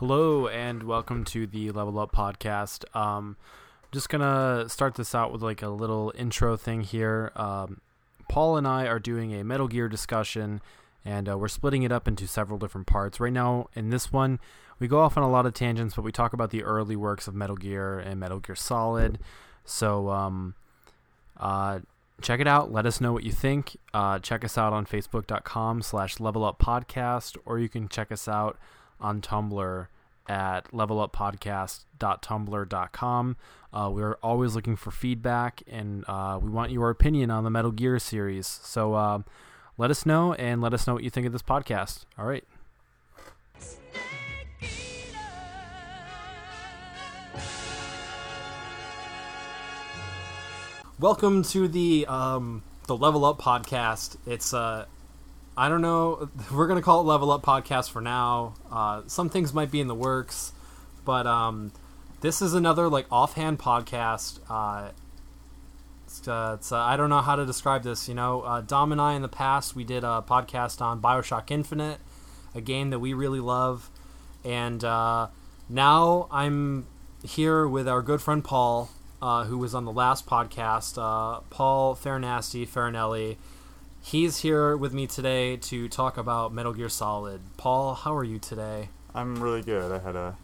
Hello and welcome to the Level Up podcast. Um, I'm just gonna start this out with like a little intro thing here. Um, Paul and I are doing a Metal Gear discussion, and uh, we're splitting it up into several different parts. Right now, in this one, we go off on a lot of tangents, but we talk about the early works of Metal Gear and Metal Gear Solid. So, um, uh, check it out. Let us know what you think. Uh, check us out on Facebook.com slash Level Up Podcast, or you can check us out on Tumblr at leveluppodcast.tumblr.com. Uh, we're always looking for feedback, and uh, we want your opinion on the Metal Gear series. So uh, let us know, and let us know what you think of this podcast. All right. Welcome to the um, the Level Up podcast. It's uh, I don't know. We're gonna call it Level Up Podcast for now. Uh, some things might be in the works, but um, this is another like offhand podcast. Uh, it's, uh, it's uh, I don't know how to describe this. You know, uh, Dom and I in the past we did a podcast on Bioshock Infinite, a game that we really love, and uh, now I'm here with our good friend Paul, who was on the last podcast. Paul Fairnasty Farinelli. He's here with me today to talk about Metal Gear Solid. Paul, how are you today? I'm really good. I had a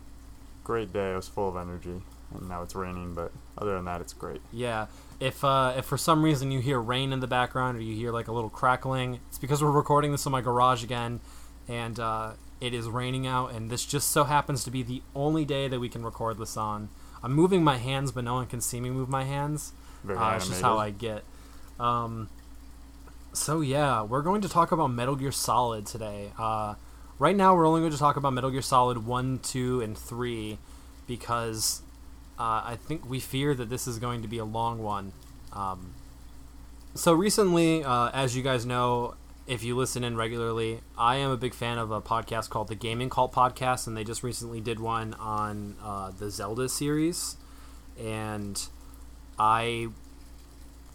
great day. I was full of energy, and now it's raining. But other than that, it's great. Yeah. If uh, if for some reason you hear rain in the background or you hear like a little crackling, it's because we're recording this in my garage again, and uh, it is raining out. And this just so happens to be the only day that we can record this on. I'm moving my hands, but no one can see me move my hands. Very Uh, it's just how I get. Um, so yeah, we're going to talk about Metal Gear Solid today. Uh, right now, we're only going to talk about Metal Gear Solid one, two, and three, because uh, I think we fear that this is going to be a long one. Um, so recently, uh, as you guys know, if you listen in regularly, I am a big fan of a podcast called the Gaming Cult Podcast, and they just recently did one on uh, the Zelda series, and I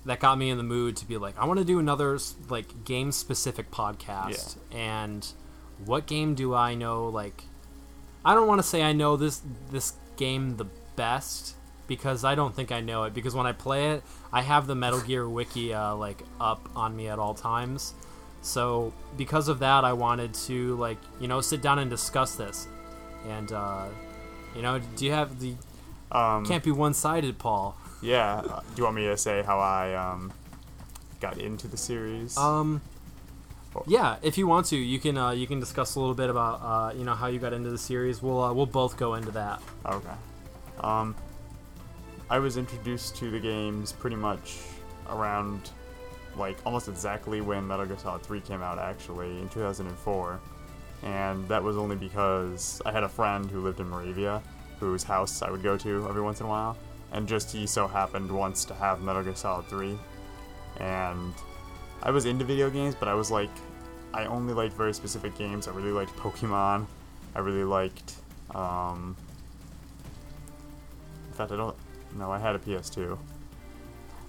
that got me in the mood to be like, I want to do another like game specific podcast, and what game do I know like I don't want to say I know this this game the best because I don't think I know it because when I play it, I have the Metal Gear wiki uh, like up on me at all times. So because of that, I wanted to like you know sit down and discuss this, and uh, you know, do you have the Um, can't be one sided, Paul? Yeah. uh, Do you want me to say how I um, got into the series? Um, Oh. yeah, if you want to, you can uh, you can discuss a little bit about uh, you know how you got into the series. We'll uh, we'll both go into that. Okay. Um, I was introduced to the games pretty much around, like, almost exactly when Metal Gear Solid 3 came out, actually, in 2004. And that was only because I had a friend who lived in Moravia, whose house I would go to every once in a while. And just he so happened once to have Metal Gear Solid 3. And I was into video games, but I was like, I only liked very specific games. I really liked Pokemon. I really liked, um, in fact, I don't. No, I had a PS2.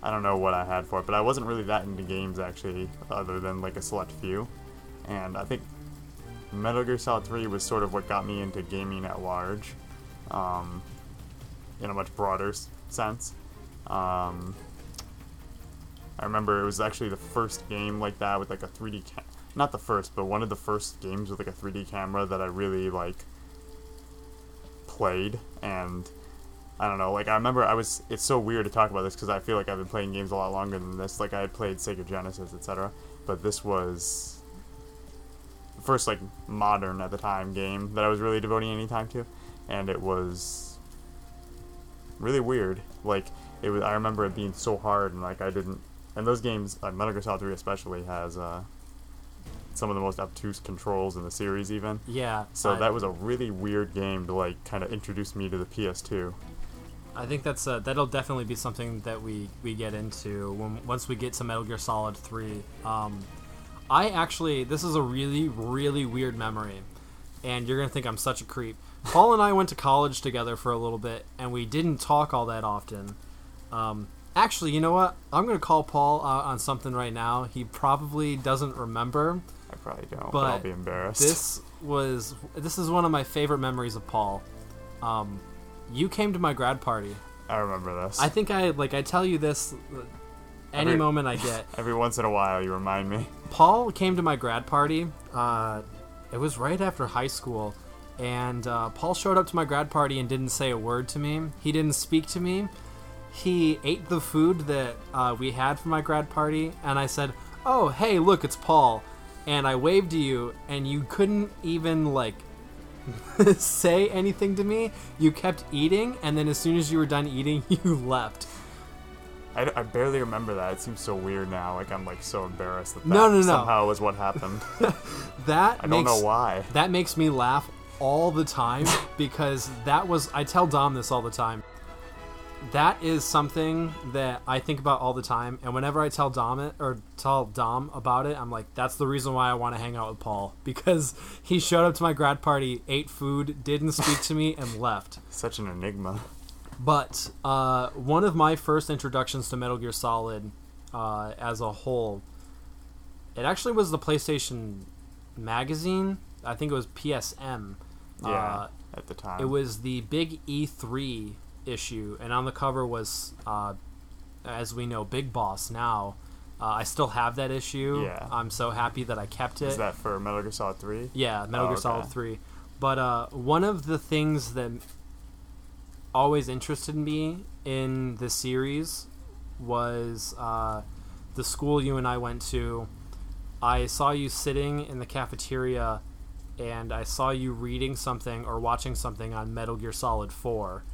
I don't know what I had for it, but I wasn't really that into games actually, other than like a select few. And I think Metal Gear Solid 3 was sort of what got me into gaming at large, um, in a much broader sense. Um, I remember it was actually the first game like that with like a 3D cam. Not the first, but one of the first games with like a 3D camera that I really like played and I don't know. Like I remember, I was. It's so weird to talk about this because I feel like I've been playing games a lot longer than this. Like I played Sega Genesis, etc. But this was the first like modern at the time game that I was really devoting any time to, and it was really weird. Like it was. I remember it being so hard, and like I didn't. And those games, like Metal Gear Solid 3 especially, has uh, some of the most obtuse controls in the series, even. Yeah. So I, that was a really weird game to like kind of introduce me to the PS2. I think that's uh, that'll definitely be something that we we get into when once we get to Metal Gear Solid Three. Um, I actually this is a really really weird memory, and you're gonna think I'm such a creep. Paul and I went to college together for a little bit, and we didn't talk all that often. Um, actually, you know what? I'm gonna call Paul uh, on something right now. He probably doesn't remember. I probably don't, but, I'll be embarrassed. this was this is one of my favorite memories of Paul. Um, you came to my grad party. I remember this. I think I like I tell you this uh, any Every- moment I get. Every once in a while, you remind me. Paul came to my grad party. Uh, it was right after high school, and uh, Paul showed up to my grad party and didn't say a word to me. He didn't speak to me. He ate the food that uh, we had for my grad party, and I said, "Oh, hey, look, it's Paul." And I waved to you, and you couldn't even like say anything to me. You kept eating, and then as soon as you were done eating, you left. I, I barely remember that. It seems so weird now. Like I'm like so embarrassed that that No, no, no. somehow was what happened. That I don't makes, know why. That makes me laugh all the time because that was I tell Dom this all the time. That is something that I think about all the time, and whenever I tell Dom it or tell Dom about it, I'm like, "That's the reason why I want to hang out with Paul because he showed up to my grad party, ate food, didn't speak to me, and left." Such an enigma. But uh, one of my first introductions to Metal Gear Solid uh, as a whole, it actually was the PlayStation magazine. I think it was PSM. Yeah, Uh, at the time. it was the big E3 issue, and on the cover was, uh, as we know, Big Boss now. Uh, I still have that issue. Yeah. I'm so happy that I kept it. Is that for Metal Gear Solid 3? Yeah, Metal Oh, Gear okay. Solid 3. But uh, one of the things that always interested me in the series was uh, the school you and I went to. I saw you sitting in the cafeteria and I saw you reading something or watching something on Metal Gear Solid 4.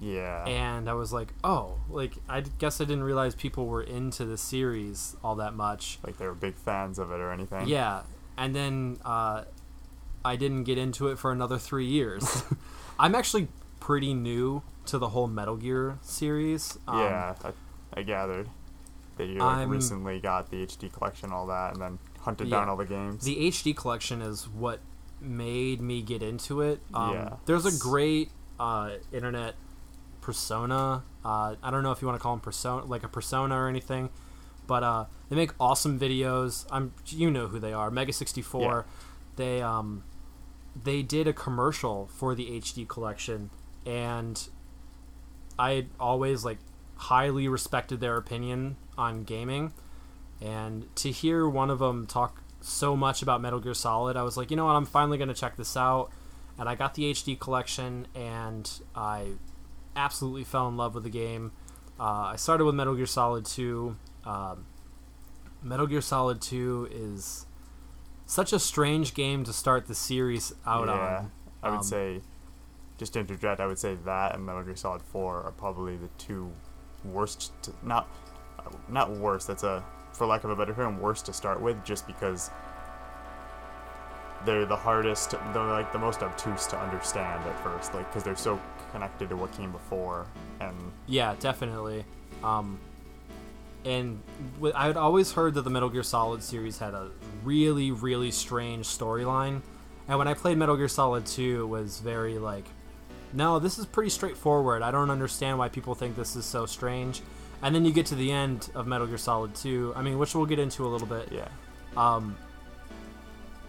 Yeah. And I was like, oh, like, I guess I didn't realize people were into the series all that much. like they were big fans of it or anything. Yeah, and then uh, I didn't get into it for another three years. I'm actually pretty new to the whole Metal Gear series. Um, yeah, I, I gathered that you like, recently got the HD collection, all that, and then hunted Yeah. down all the games. The HD collection is what made me get into it. Um, Yeah. There's a great uh, internet persona. Uh, I don't know if you want to call them persona, like a persona or anything, but uh, they make awesome videos. I'm, you know who they are, Mega 64. Yeah. They um, they did a commercial for the HD collection, and I always like highly respected their opinion on gaming, and to hear one of them talk so much about Metal Gear Solid, I was like, you know what, I'm finally gonna check this out, and I got the HD collection, and I absolutely fell in love with the game. Uh, I started with Metal Gear Solid 2. Um, Metal Gear Solid 2 is such a strange game to start the series out yeah, on. I would Um, say, just to interject, I would say that and Metal Gear Solid 4 are probably the two worst. To, not, not worst. That's a, for lack of a better term, worse to start with, just because they're the hardest. They're like the most obtuse to understand at first, like because they're so connected to what came before, and Yeah, definitely. Um, and I had always heard that the Metal Gear Solid series had a really, really strange storyline. And when I played Metal Gear Solid 2, it was very like, no, this is pretty straightforward. I don't understand why people think this is so strange. And then you get to the end of Metal Gear Solid 2, I mean, which we'll get into a little bit. yeah, Um,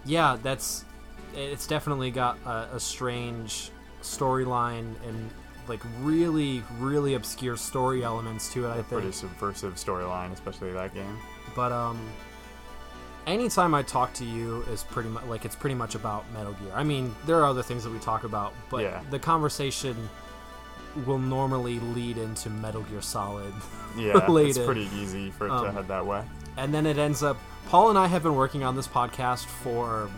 yeah, that's it's definitely got a, a strange storyline and like really, really obscure story elements to it. I think. pretty subversive storyline, especially that game. But um, anytime I talk to you is pretty much like it's pretty much about Metal Gear. I mean, there are other things that we talk about, but Yeah. the conversation will normally lead into Metal Gear Solid. Yeah, it's pretty easy for it to Um, head that way. and then it ends up paul and i have been working on this podcast for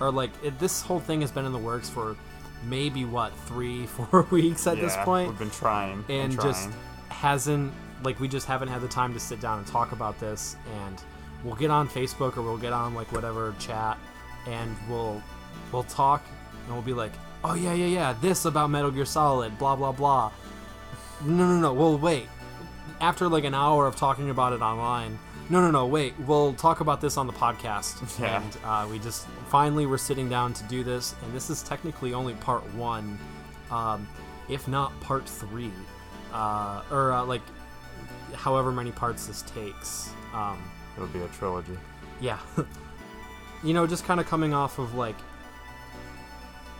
or like it, this whole thing has been in the works for maybe what three four weeks at this point we've been trying and and just hasn't like we just haven't had the time to sit down and talk about this and we'll get on facebook or we'll get on like whatever chat and we'll we'll talk and we'll be like oh yeah yeah yeah this about metal gear solid blah blah blah. No no no well wait. After like an hour of talking about it online no no no wait we'll talk about this on the podcast. Yeah. and uh, we just finally we're sitting down to do this and this is technically only part one um, if not part three uh, or uh, like however many parts this takes um, It'll be a trilogy. yeah. You know, just kind of coming off of like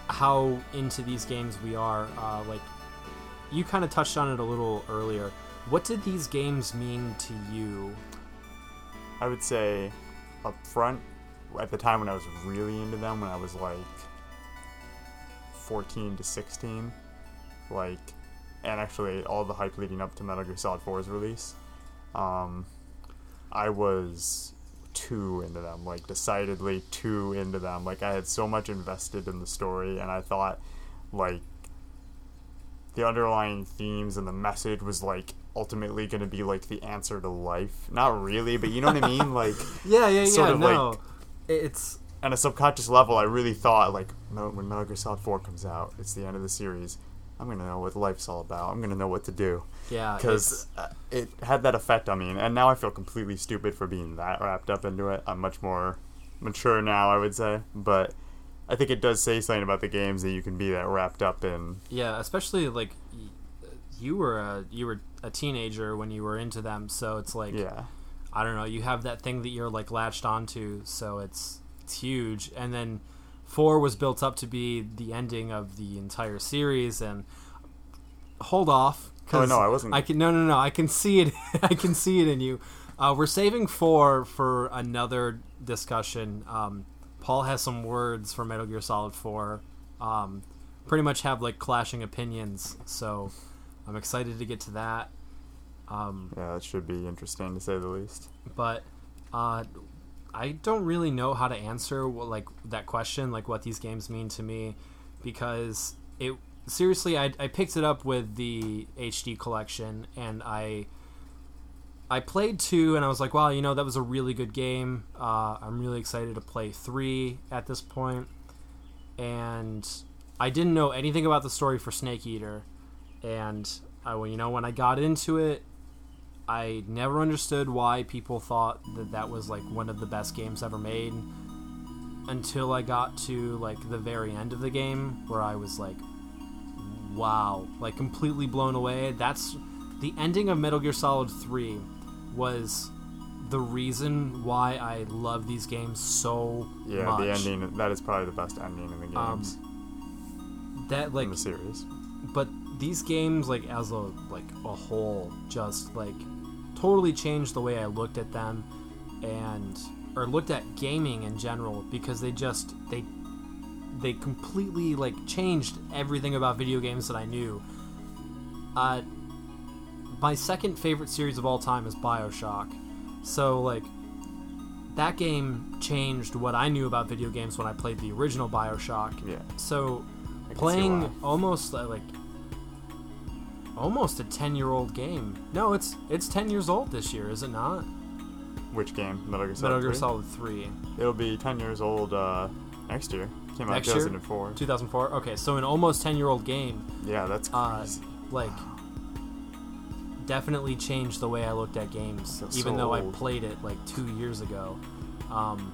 how into these games we are, uh, like you kind of touched on it a little earlier. What did these games mean to you? I would say up front, at the time when I was really into them, when I was like 14 to 16, like, and actually all the hype leading up to Metal Gear Solid 4's release, um, I was too into them, like decidedly too into them. Like I had so much invested in the story, and I thought, like, the underlying themes and the message was like ultimately going to be like the answer to life. Not really, but you know what I mean. Like, Yeah, yeah, Sort yeah. of No, like- it's on a subconscious level, I really thought like when Metal Gear Solid 4 comes out, it's the end of the series. I'm gonna know what life's all about. I'm gonna know what to do yeah, because uh, it had that effect on me, and now I feel completely stupid for being that wrapped up into it. I'm much more mature now, I would say, but I think it does say something about the games that you can be that wrapped up in. Yeah, especially like you were a you were a teenager when you were into them, so it's like Yeah, I don't know, you have that thing that you're like latched onto, so it's it's huge. And then four was built up to be the ending of the entire series, and hold off. Oh, no, I wasn't- I can no no no. I can see it. I can see it in you. Uh, we're saving four for another discussion. Um, Paul has some words for Metal Gear Solid Four. Um, pretty much have like clashing opinions, so I'm excited to get to that. Um, yeah, that should be interesting to say the least. but uh, I don't really know how to answer what, like that question, like what these games mean to me, because it seriously, I, I picked it up with the HD collection, and I I played two, and I was like, wow, you know, that was a really good game. Uh, I'm really excited to play three at this point, and I didn't know anything about the story for Snake Eater, and I, you know, when I got into it, I never understood why people thought that that was like one of the best games ever made until I got to like the very end of the game where I was like wow, like completely blown away. That's the ending of Metal Gear Solid 3 was the reason why I love these games so Yeah, much. the ending that is probably the best ending in the Um, games that like in the series. but these games like as a like a whole just like totally changed the way I looked at them and or looked at gaming in general because they just they they completely like changed everything about video games that I knew. Uh my second favorite series of all time is BioShock. So like that game changed what I knew about video games when I played the original BioShock. Yeah, So I can see playing almost uh, like almost a 10 year old game. No, it's it's 10 years old this year, is it not? Which game? Metal Gear Solid. Metal Gear 3? Solid 3. It'll be 10 years old uh, next year. Came out Next year? 2004. 2004. Okay, so an almost 10 year old game Yeah, that's uh like definitely changed the way I looked at games Feels even so though I played it like 2 years ago. Um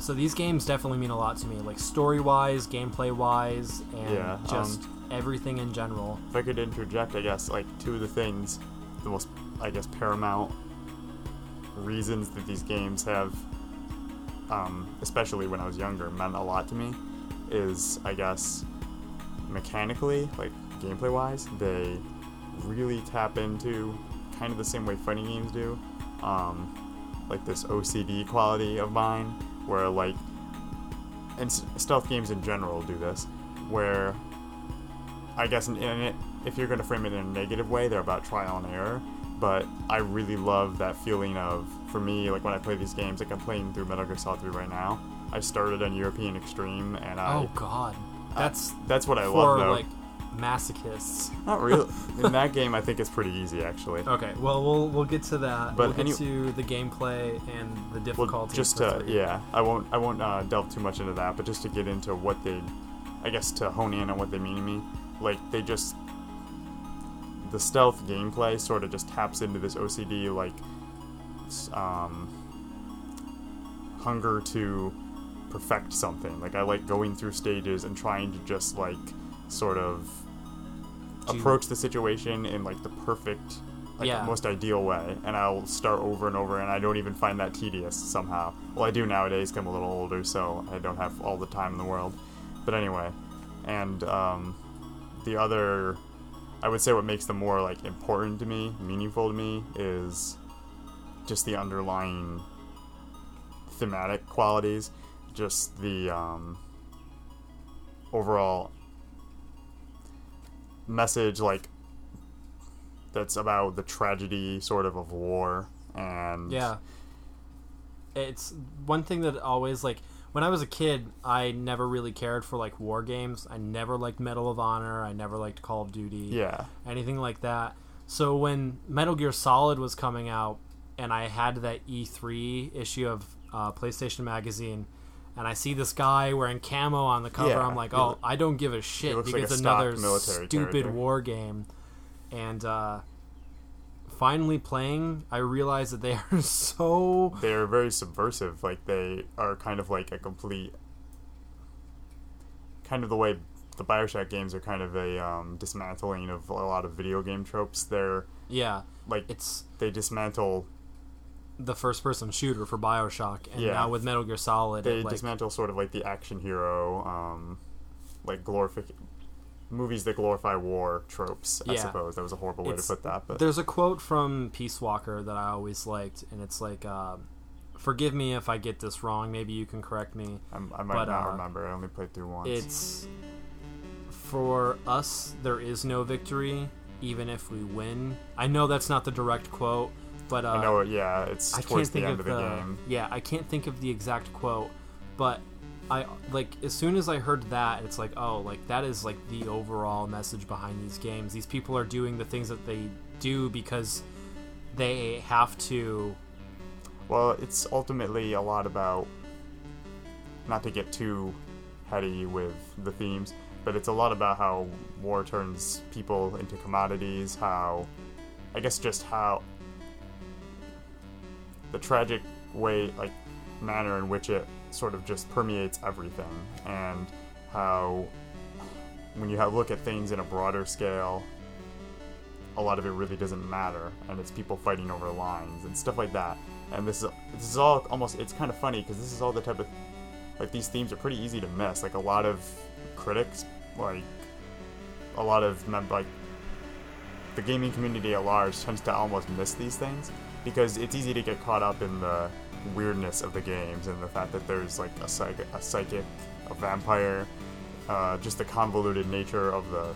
so these games definitely mean a lot to me, like story-wise, gameplay-wise, and Yeah, um, just everything in general. if I could interject, I guess like two of the things, the most I guess paramount reasons that these games have, um, especially when I was younger, meant a lot to me, is I guess mechanically, like gameplay wise, they really tap into kind of the same way fighting games do, um, like this OCD quality of mine, where like, and stealth games in general do this, where I guess in, in it, if you're going to frame it in a negative way, they're about trial and error. But I really love that feeling of, for me, like when I play these games, like I'm playing through Metal Gear Solid 3 right now. I started on European Extreme, and I Oh god. That's that's what I for love though. like masochists. Not really. in that game, I think it's pretty easy actually. Okay, well we'll we'll get to that. But we'll get any- to the gameplay and the Well, difficulty. just to three. yeah, I won't I won't uh, delve too much into that, but just to get into what they, I guess to hone in on what they mean to me, like they just the stealth gameplay sort of just taps into this OCD like um, hunger to perfect something. Like I like going through stages and trying to just like sort of Do you- approach the situation in like the perfect like Yeah. most ideal way, and I'll start over and over, and I don't even find that tedious somehow. Well, I do nowadays. 'cause I'm a little older, so I don't have all the time in the world. But anyway, and um, the other, I would say, what makes them more like important to me, meaningful to me, is just the underlying thematic qualities, just the um, overall message like that's about the tragedy sort of of war and Yeah. It's one thing that always like when I was a kid, I never really cared for like war games. I never liked Medal of Honor. I never liked Call of Duty. yeah Anything like that. So when Metal Gear Solid was coming out, and I had that E3 issue of uh, PlayStation Magazine, and I see this guy wearing camo on the cover, Yeah, I'm like, oh, I don't give a shit because like another stupid character. war game. And uh, finally playing, I realized that they are so they're very subversive like they are kind of like a complete kind of the way the bioshock games are kind of a um, dismantling of a lot of video game tropes they're yeah. like It's they dismantle the first person shooter for Bioshock, and Yeah. now with Metal Gear Solid, they it, like, dismantle sort of like the action hero um, like glorific movies that glorify war tropes i Yeah. suppose that was a horrible way It's- to put that but There's a quote from Peace Walker that I always liked, and it's like, uh, "Forgive me if I get this wrong. Maybe you can correct me. I'm, i might but, not uh, remember i only played through once It's for us. There is no victory, even if we win. I know that's not the direct quote, but uh, i know yeah it's I towards the end of the, the game yeah. I can't think of the exact quote, but I like as soon as I heard that, it's like oh, like that is like the overall message behind these games. These people are doing the things that they do because they have to. Well, it's ultimately a lot about not to get too heady with the themes, but it's a lot about how war turns people into commodities, how I guess just how the tragic way like manner in which it sort of just permeates everything. And how when you have look at things in a broader scale a lot of it really doesn't matter. And it's people fighting over lines and stuff like that. And this is this is all almost it's kind of funny because this is all the type of like these themes are pretty easy to miss. Like a lot of critics like a lot of mem- like the gaming community at large tends to almost miss these things because it's easy to get caught up in the weirdness of the games and the fact that there's like a, psych- a psychic a vampire uh, just the convoluted nature of the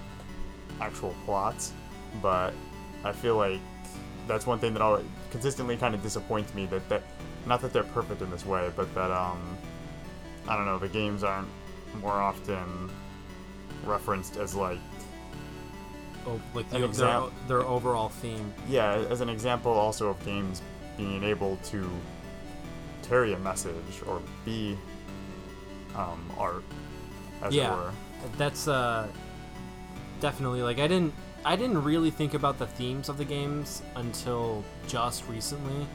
actual plots but I feel like that's one thing that always consistently kind of disappoints me that that not that they're perfect in this way, but that um I don't know the games aren't more often referenced as like like An the, their, exam- their overall theme. yeah as an example also of games being able to carry a message or be um, art as Yeah. it were. That's uh definitely like I didn't I didn't really think about the themes of the games until just recently.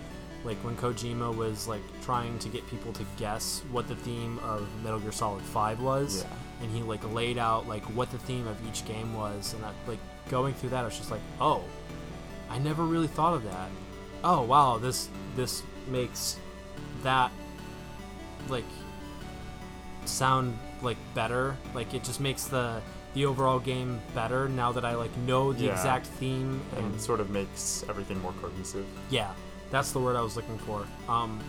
Like when Kojima was like trying to get people to guess what the theme of Metal Gear Solid 5 was. Yeah. And he like laid out like what the theme of each game was and that like going through that I was just like, "Oh, I never really thought of that. Oh, wow, this this makes that like sound like better. Like it just makes the the overall game better now that I like know the Yeah. exact theme and and sort of makes everything more cohesive. yeah, that's the word I was looking for. Um,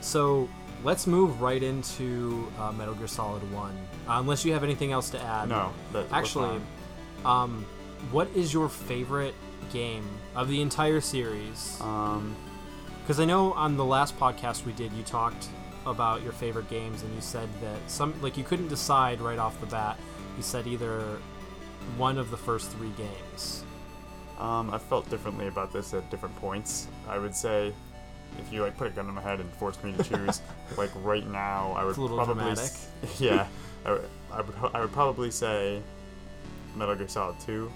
so let's move right into uh, Metal Gear Solid One. Uh, unless you have anything else to add. No, that Actually, um, what is your favorite game of the entire series? um, Because I know on the last podcast we did, you talked about your favorite games, and you said that some like you couldn't decide right off the bat. You said either one of the first three games. Um, I felt differently about this at different points. I would say, if you like put a gun in my head and forced me to choose, like right now, I would It's a little probably, s- yeah, I, would- I would, I would probably say Metal Gear Solid Two.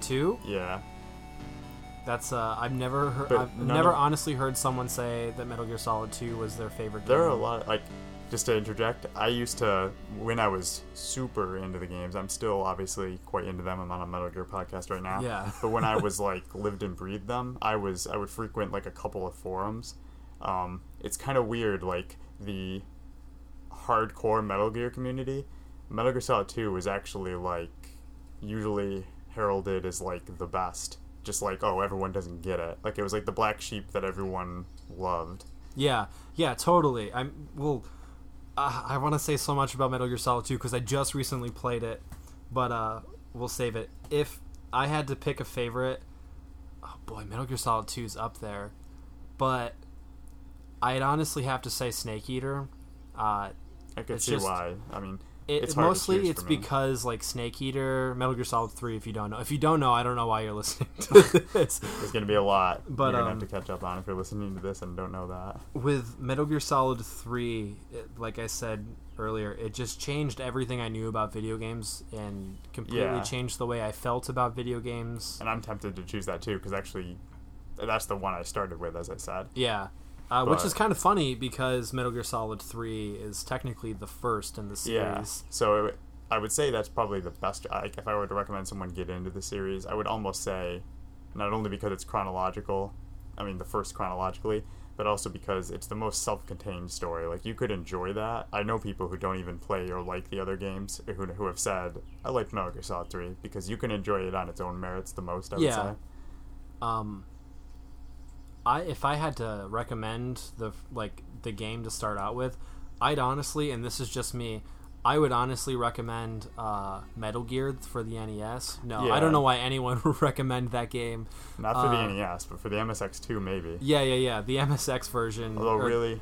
Two. Yeah, That's uh, I've never heard. But I've never of- honestly heard someone say that Metal Gear Solid Two was their favorite. there game. are a lot like just to interject, I used to when I was super into the games. I'm still obviously quite into them. I'm on a Metal Gear podcast right now. Yeah. but when I was like lived and breathed them, I was I would frequent like a couple of forums. Um, it's kind of weird, like the hardcore Metal Gear community. Metal Gear Solid 2 was actually like usually heralded as like the best. Just like oh everyone doesn't get it. Like it was like the black sheep that everyone loved. Yeah, yeah, totally. I'm well. Uh, I want to say so much about Metal Gear Solid 2 because I just recently played it, but uh, we'll save it. If I had to pick a favorite, oh boy, Metal Gear Solid 2 is up there, but I'd honestly have to say Snake Eater. Uh, I could It's see just- why. I mean, it, It's mostly it's because like Snake Eater, Metal Gear Solid 3. If you don't know, if you don't know, I don't know why you're listening to this. there's going to be a lot But, you're going um, to have to catch up on if you're listening to this and don't know that. with Metal Gear Solid 3, it, like I said earlier, it just changed everything I knew about video games and completely Yeah. changed the way I felt about video games. And I'm tempted to choose that too because actually, that's the one I started with, as I said. Yeah. Uh, which is kind of funny because Metal Gear Solid 3 is technically the first in the series. Yeah. So I would say that's probably the best. Like, if I were to recommend someone get into the series, I would almost say, not only because it's chronological, I mean the first chronologically, but also because it's the most self-contained story. Like you could enjoy that. I know people who don't even play or like the other games who, who have said I like Metal Gear Solid 3 because you can enjoy it on its own merits the most. I would Yeah. say. Um, I if I had to recommend the like the game to start out with, I'd honestly, and this is just me, I would honestly recommend uh, Metal Gear for the NES. No, I don't know why anyone would recommend that game. Not for Uh, the NES, but for the MSX2 maybe. Yeah, yeah, yeah. The MSX version. Although or- really,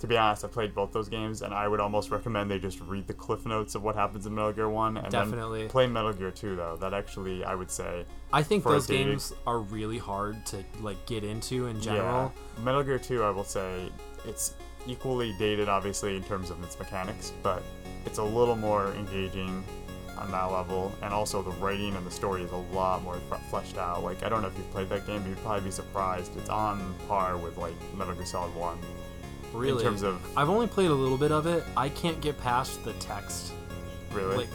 to be honest, I played both those games, and I would almost recommend they just read the cliff notes of what happens in Metal Gear One, and Definitely. then play Metal Gear Two. Though that actually, I would say, I think those dated- games are really hard to like get into in general. yeah, Metal Gear Two, I will say, it's equally dated, obviously in terms of its mechanics, but it's a little more engaging on that level, and also the writing and the story is a lot more fleshed out. Like I don't know if you've played that game, but you'd probably be surprised. It's on par with like Metal Gear Solid One Really. in terms of I've only played a little bit of it. I can't get past the text. really. Like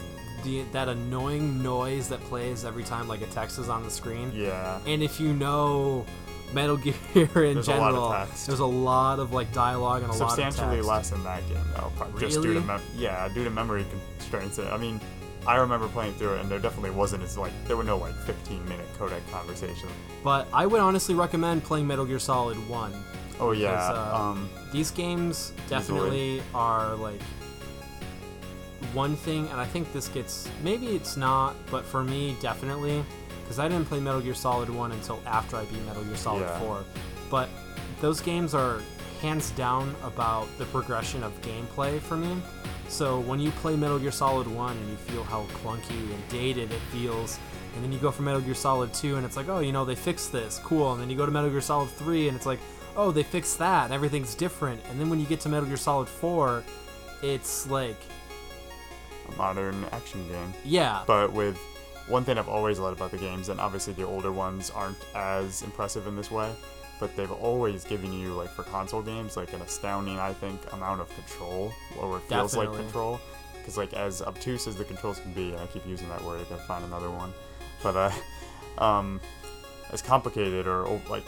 the that annoying noise that plays every time like a text is on the screen. yeah. And if you know Metal Gear in There's a lot of general, text. there's a lot of like dialogue and a lot of substantially less in that game though pro- just due to Really? mem- yeah due to memory constraints i mean i remember playing through it and there definitely wasn't as like there were no like 15 minute codec conversation But I would honestly recommend playing Metal Gear Solid 1. Oh yeah uh, um These games definitely are like one thing, and I think this gets maybe it's not, but for me, definitely, because I didn't play Metal Gear Solid 1 until after I beat Metal Gear Solid Yeah. 4. But those games are hands down about the progression of gameplay for me. So when you play Metal Gear Solid 1 and you feel how clunky and dated it feels, and then you go for Metal Gear Solid 2 and it's like, oh, you know, they fixed this, cool. And then you go to Metal Gear Solid 3 and it's like, oh, they fixed that, everything's different. And then when you get to Metal Gear Solid 4, it's like, a modern action game yeah, but with one thing i've always loved about the games and obviously the older ones aren't as impressive in this way but they've always given you like for console games like an astounding i think amount of control or it feels like Definitely. control because like as obtuse as the controls can be and i keep using that word i gotta find another one but uh um as complicated or oh, like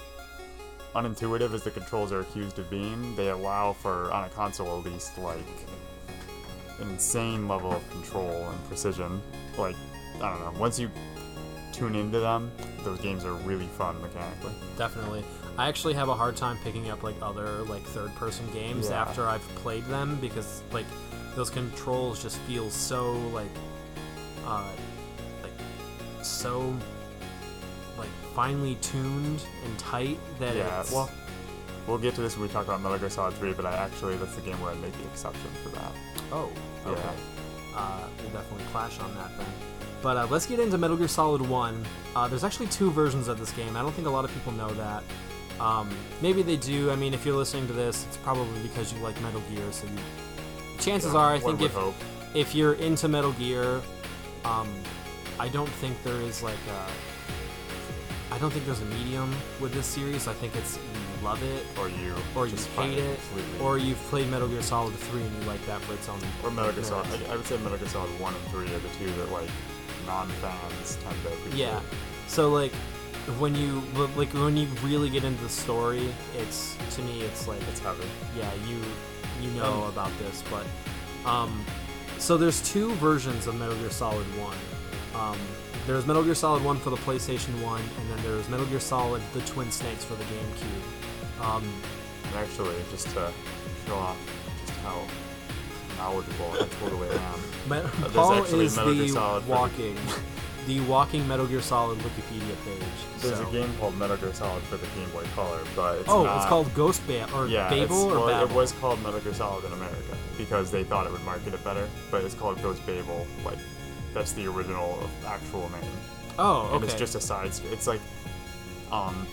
unintuitive as the controls are accused of being they allow for on a console at least like an insane level of control and precision like i don't know once you tune into them those games are really fun mechanically definitely. I actually have a hard time picking up like other like third person games Yeah. after I've played them because like those controls just feel so like uh like so finely tuned and tight that yeah it's well we'll get to this when we talk about metal gear solid 3 but i actually that's the game where i make the exception for that oh okay Yeah. uh, we'll definitely clash on that then but uh, let's get into Metal Gear Solid 1. Uh, there's actually two versions of this game. I don't think a lot of people know that. Um, maybe they do. I mean, if you're listening to this, it's probably because you like Metal Gear. So you, chances Yeah, are, I think if hope. if you're into Metal Gear, um, I don't think there is like I don't think there's a medium with this series. I think it's you love it Or you or you hate it, completely. or you've played Metal Gear Solid 3 and you like that for its own. Or Metal Gear Solid. I, I would say Metal Gear Solid 1 and 3 are the two that, like, non-fans tend to appreciate. Yeah. So like when you like when you really get into the story, it's to me it's like It's heavy. yeah you you know Um, about this, but um, so there's two versions of Metal Gear Solid One. Um, there's Metal Gear Solid One for the PlayStation One, and then there's Metal Gear Solid: The Twin Snakes for the GameCube. Um, And actually, just to show off just how knowledgeable I totally am. Me- Paul is Metal Gear the Solid for the- walking, the walking Metal Gear Solid Wikipedia page. There's so. a game called Metal Gear Solid for the Game Boy Color, but it's oh, not, it's called Ghost ba- or yeah, Babel or well, Babel. It was called Metal Gear Solid in America because they thought it would market it better, but it's called Ghost Babel. Like that's the original actual name. oh, okay. and it's just a side story. It's like, um,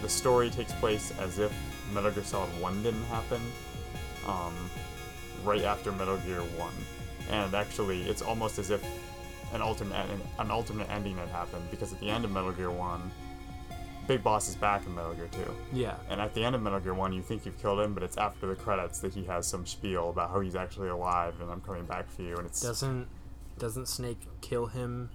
the story takes place as if Metal Gear Solid One didn't happen, um, right after Metal Gear One, and actually, it's almost as if an alternate an alternate ending had happened because at the end of Metal Gear One, Big Boss is back in Metal Gear Two. yeah. And at the end of Metal Gear 1, you think you've killed him, but it's after the credits that he has some spiel about how he's actually alive and I'm coming back for you. And it's Doesn't doesn't Snake kill him?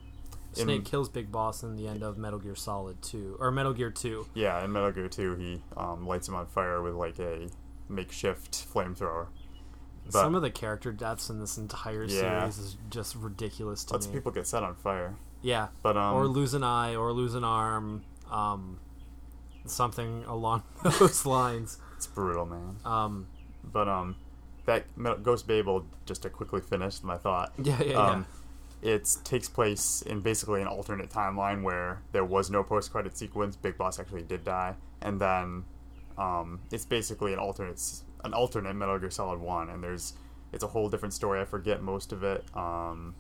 In- Snake kills Big Boss in the end of Metal Gear Solid 2 or Metal Gear 2. Yeah, in Metal Gear 2, he um, lights him on fire with like a makeshift flamethrower. But Some of the character deaths in this entire Yeah. series is just ridiculous to lots me. of people get set on fire. yeah, But um, or lose an eye or lose an arm, um, something along those lines. it's brutal, man. Um, But um, that Ghost Babel, just to quickly finish my thought. yeah, yeah, um, It takes place in basically an alternate timeline where there was no post-credit sequence. Big Boss actually did die, and then um, it's basically an alternate an alternate Metal Gear Solid One, and there's it's a whole different story. I forget most of it. Um,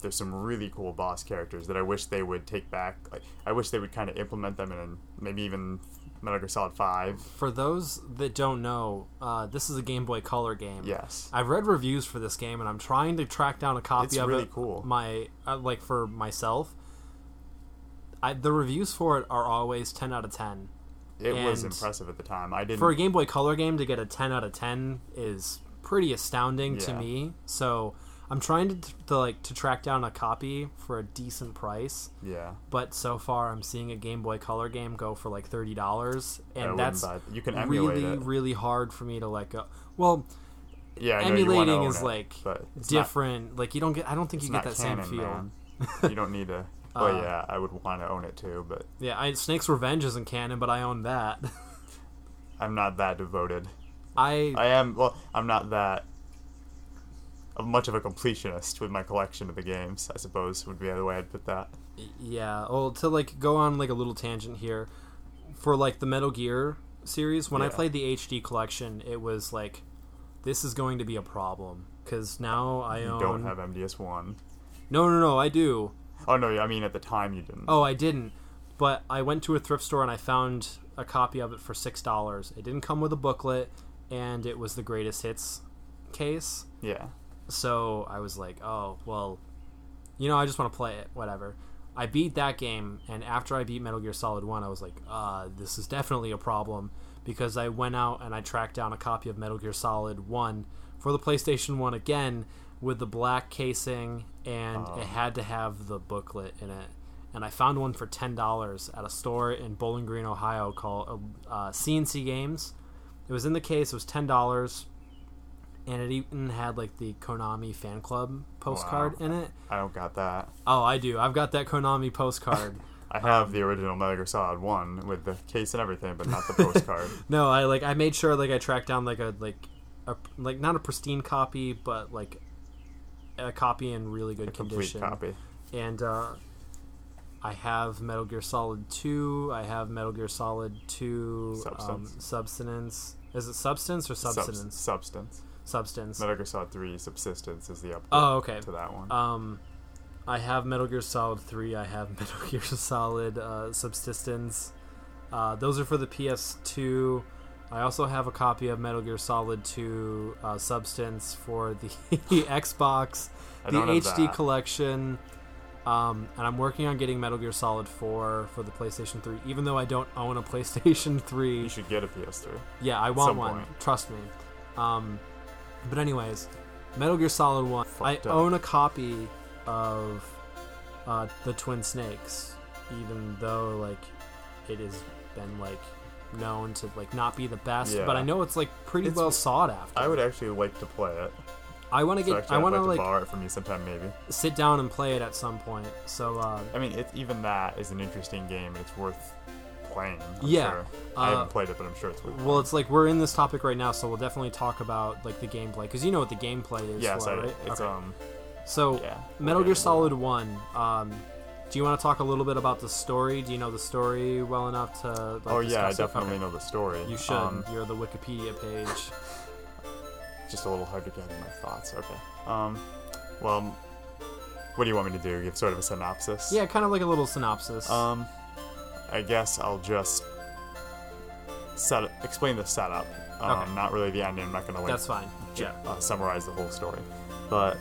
there's some really cool boss characters that I wish they would take back. Like I wish they would kind of implement them in maybe even Metal Gear Solid Five. For those that don't know, uh, this is a Game Boy Color game. Yes. I've read reviews for this game, and I'm trying to track down a copy It's of really it. cool. My uh, like for myself. I, the reviews for it are always ten out of ten. It was impressive at the time. I didn't. For a Game Boy Color game to get a ten out of ten is pretty astounding to me. So I'm trying to, to like to track down a copy for a decent price. yeah. But so far, I'm seeing a Game Boy Color game go for like thirty dollars, and that's you can really it. really hard for me to let go. Well, Yeah, I know you wanna emulating is it, like it's not- different. like you don't get. I don't think you get that canon, same feel. you don't need to. Oh Uh, yeah, I would want to own it too, but Yeah, I, Snake's Revenge isn't canon, but I own that. I'm not that devoted. I I am. Well, I'm not that much of a completionist with my collection of the games. I suppose would be the way I'd put that. yeah. Well, to like go on like a little tangent here, for like the Metal Gear series, when I played the HD collection, it was like, this is going to be a problem because now I You own. don't have MGS one. No, no, no. I do. Oh no, I mean at the time you didn't. Oh, I didn't. But I went to a thrift store and I found a copy of it for six dollars. It didn't come with a booklet, and it was the greatest hits case. Yeah. So I was like, oh well, you know, I just want to play it. Whatever. I beat that game, and after I beat Metal Gear Solid One, I was like, uh, this is definitely a problem because I went out and I tracked down a copy of Metal Gear Solid One for the PlayStation One again with the black casing, and Oh. it had to have the booklet in it. And I found one for ten dollars at a store in Bowling Green, Ohio, called uh, CNC Games. It was in the case. It was ten dollars, and it even had like the Konami fan club postcard Wow. in it. I don't got that. Oh, I do. I've got that Konami postcard. I have the original Metal Gear Solid one with the case and everything, but not the postcard. no, I like I made sure like I tracked down like a like a like not a pristine copy, but like a copy in really good a complete condition. copy. And uh, I have Metal Gear Solid Two. I have Metal Gear Solid Two. Um, Substance. substance. Is it substance or Subs- substance? Substance. Metal Gear Solid 3 Subsistence is the update Oh, okay. to that one. Um, I have Metal Gear Solid 3. I have Metal Gear Solid uh, Subsistence. Uh, those are for the PS2. I also have a copy of Metal Gear Solid 2 uh, Substance for the Xbox, the HD that. collection. Um, and I'm working on getting Metal Gear Solid 4 for the PlayStation 3, even though I don't own a PlayStation 3. You should get a PS3. Yeah, I want one. point. Trust me. Um, but anyways, Metal Gear Solid One. Fucked I up. own a copy of uh, the Twin Snakes, even though like it has been like known to like not be the best. But I know it's like pretty It's- well sought after. I would actually like to play it. I want to So get. actually, I I'd want to like to borrow it from you sometime, maybe. sit down and play it at some point. So uh, I mean, it, even that is an interesting game, and it's worth playing. I'm Yeah, sure. uh, I haven't played it, but I'm sure it's well, it's like we're in this topic right now, so we'll definitely talk about like the gameplay because you know what the gameplay is. yes, for, I, right? it's Okay. um, So yeah. Metal Gear Solid. One. Um, do you want to talk a little bit about the story? Do you know the story well enough to? Like, Oh yeah, I definitely Okay. know the story. You should. Um, You're the Wikipedia page. just a little hard to gather my thoughts. Okay. Um, well, what do you want me to do? Give sort of a synopsis. Yeah, kind of like a little synopsis. Um, I guess I'll just set explain the setup. Um, Okay. Not really the ending. I'm not gonna like That's fine. ju- Yeah. uh, summarize the whole story, but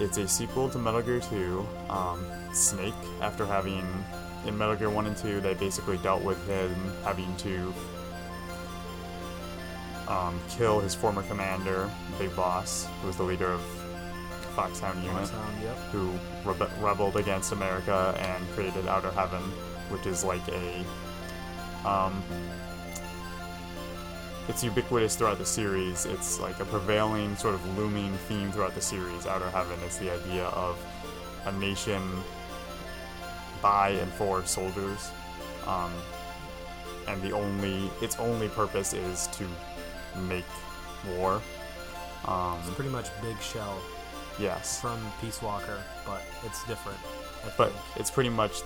it's a sequel to Metal Gear 2. Um, Snake, after having in Metal Gear 1 and 2, they basically dealt with him having to um, kill his former commander, Big Boss, who was the leader of Foxhound Unit Sound, yep. who rebe- rebelled against America and created Outer Heaven, which is like a. Um, it's ubiquitous throughout the series. It's like a prevailing sort of looming theme throughout the series. Outer Heaven is the idea of a nation by and for soldiers, um, and the only its only purpose is to make war. Um, It's pretty much Big Shell yes. from Peace Walker, but it's different. I but think. it's pretty much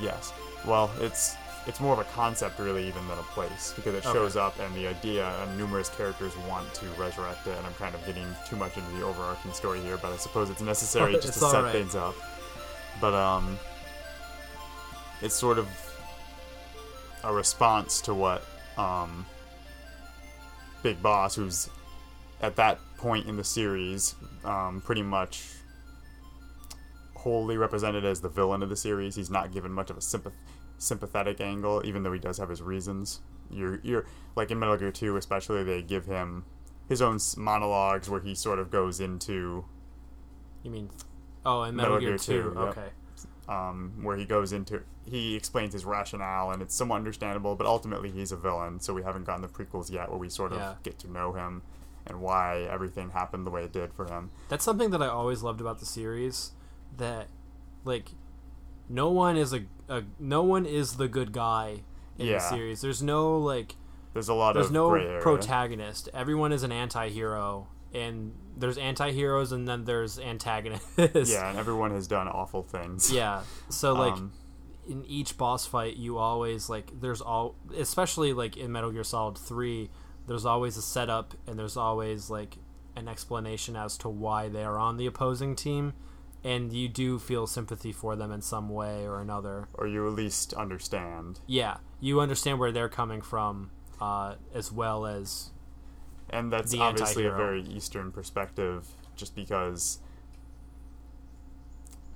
yes well it's it's more of a concept really even than a place because it Okay. shows up and the idea and numerous characters want to resurrect it and i'm kind of getting too much into the overarching story here but i suppose it's necessary just It's to set alright. things up but um it's sort of a response to what um big boss who's at that point in the series um, pretty much wholly represented as the villain of the series. He's not given much of a sympath- sympathetic angle, even though he does have his reasons. You're, you're like in Metal Gear 2, especially, they give him his own monologues where he sort of goes into, you mean? Oh, and Metal, Metal Gear, Gear 2. 2, yep. Okay. um, where he goes into, he explains his rationale, and it's somewhat understandable, but ultimately he's a villain, so we haven't gotten the prequels yet where we sort of Yeah. get to know him and why everything happened the way it did for him. That's something that I always loved about the series. That, like, no one is a, a no one is the good guy in Yeah. the series. There's no like There's a lot there's of no protagonist. Everyone is an anti-hero, and there's anti-heroes, and then there's antagonists. yeah, and everyone has done awful things. yeah. So like Um, in each boss fight, you always like there's all especially like in Metal Gear Solid Three, there's always a setup, and there's always like an explanation as to why they are on the opposing team. And you do feel sympathy for them in some way or another. or you at least understand. Yeah, you understand where they're coming from, uh, as well as And that's obviously a anti-hero. very Eastern perspective, just because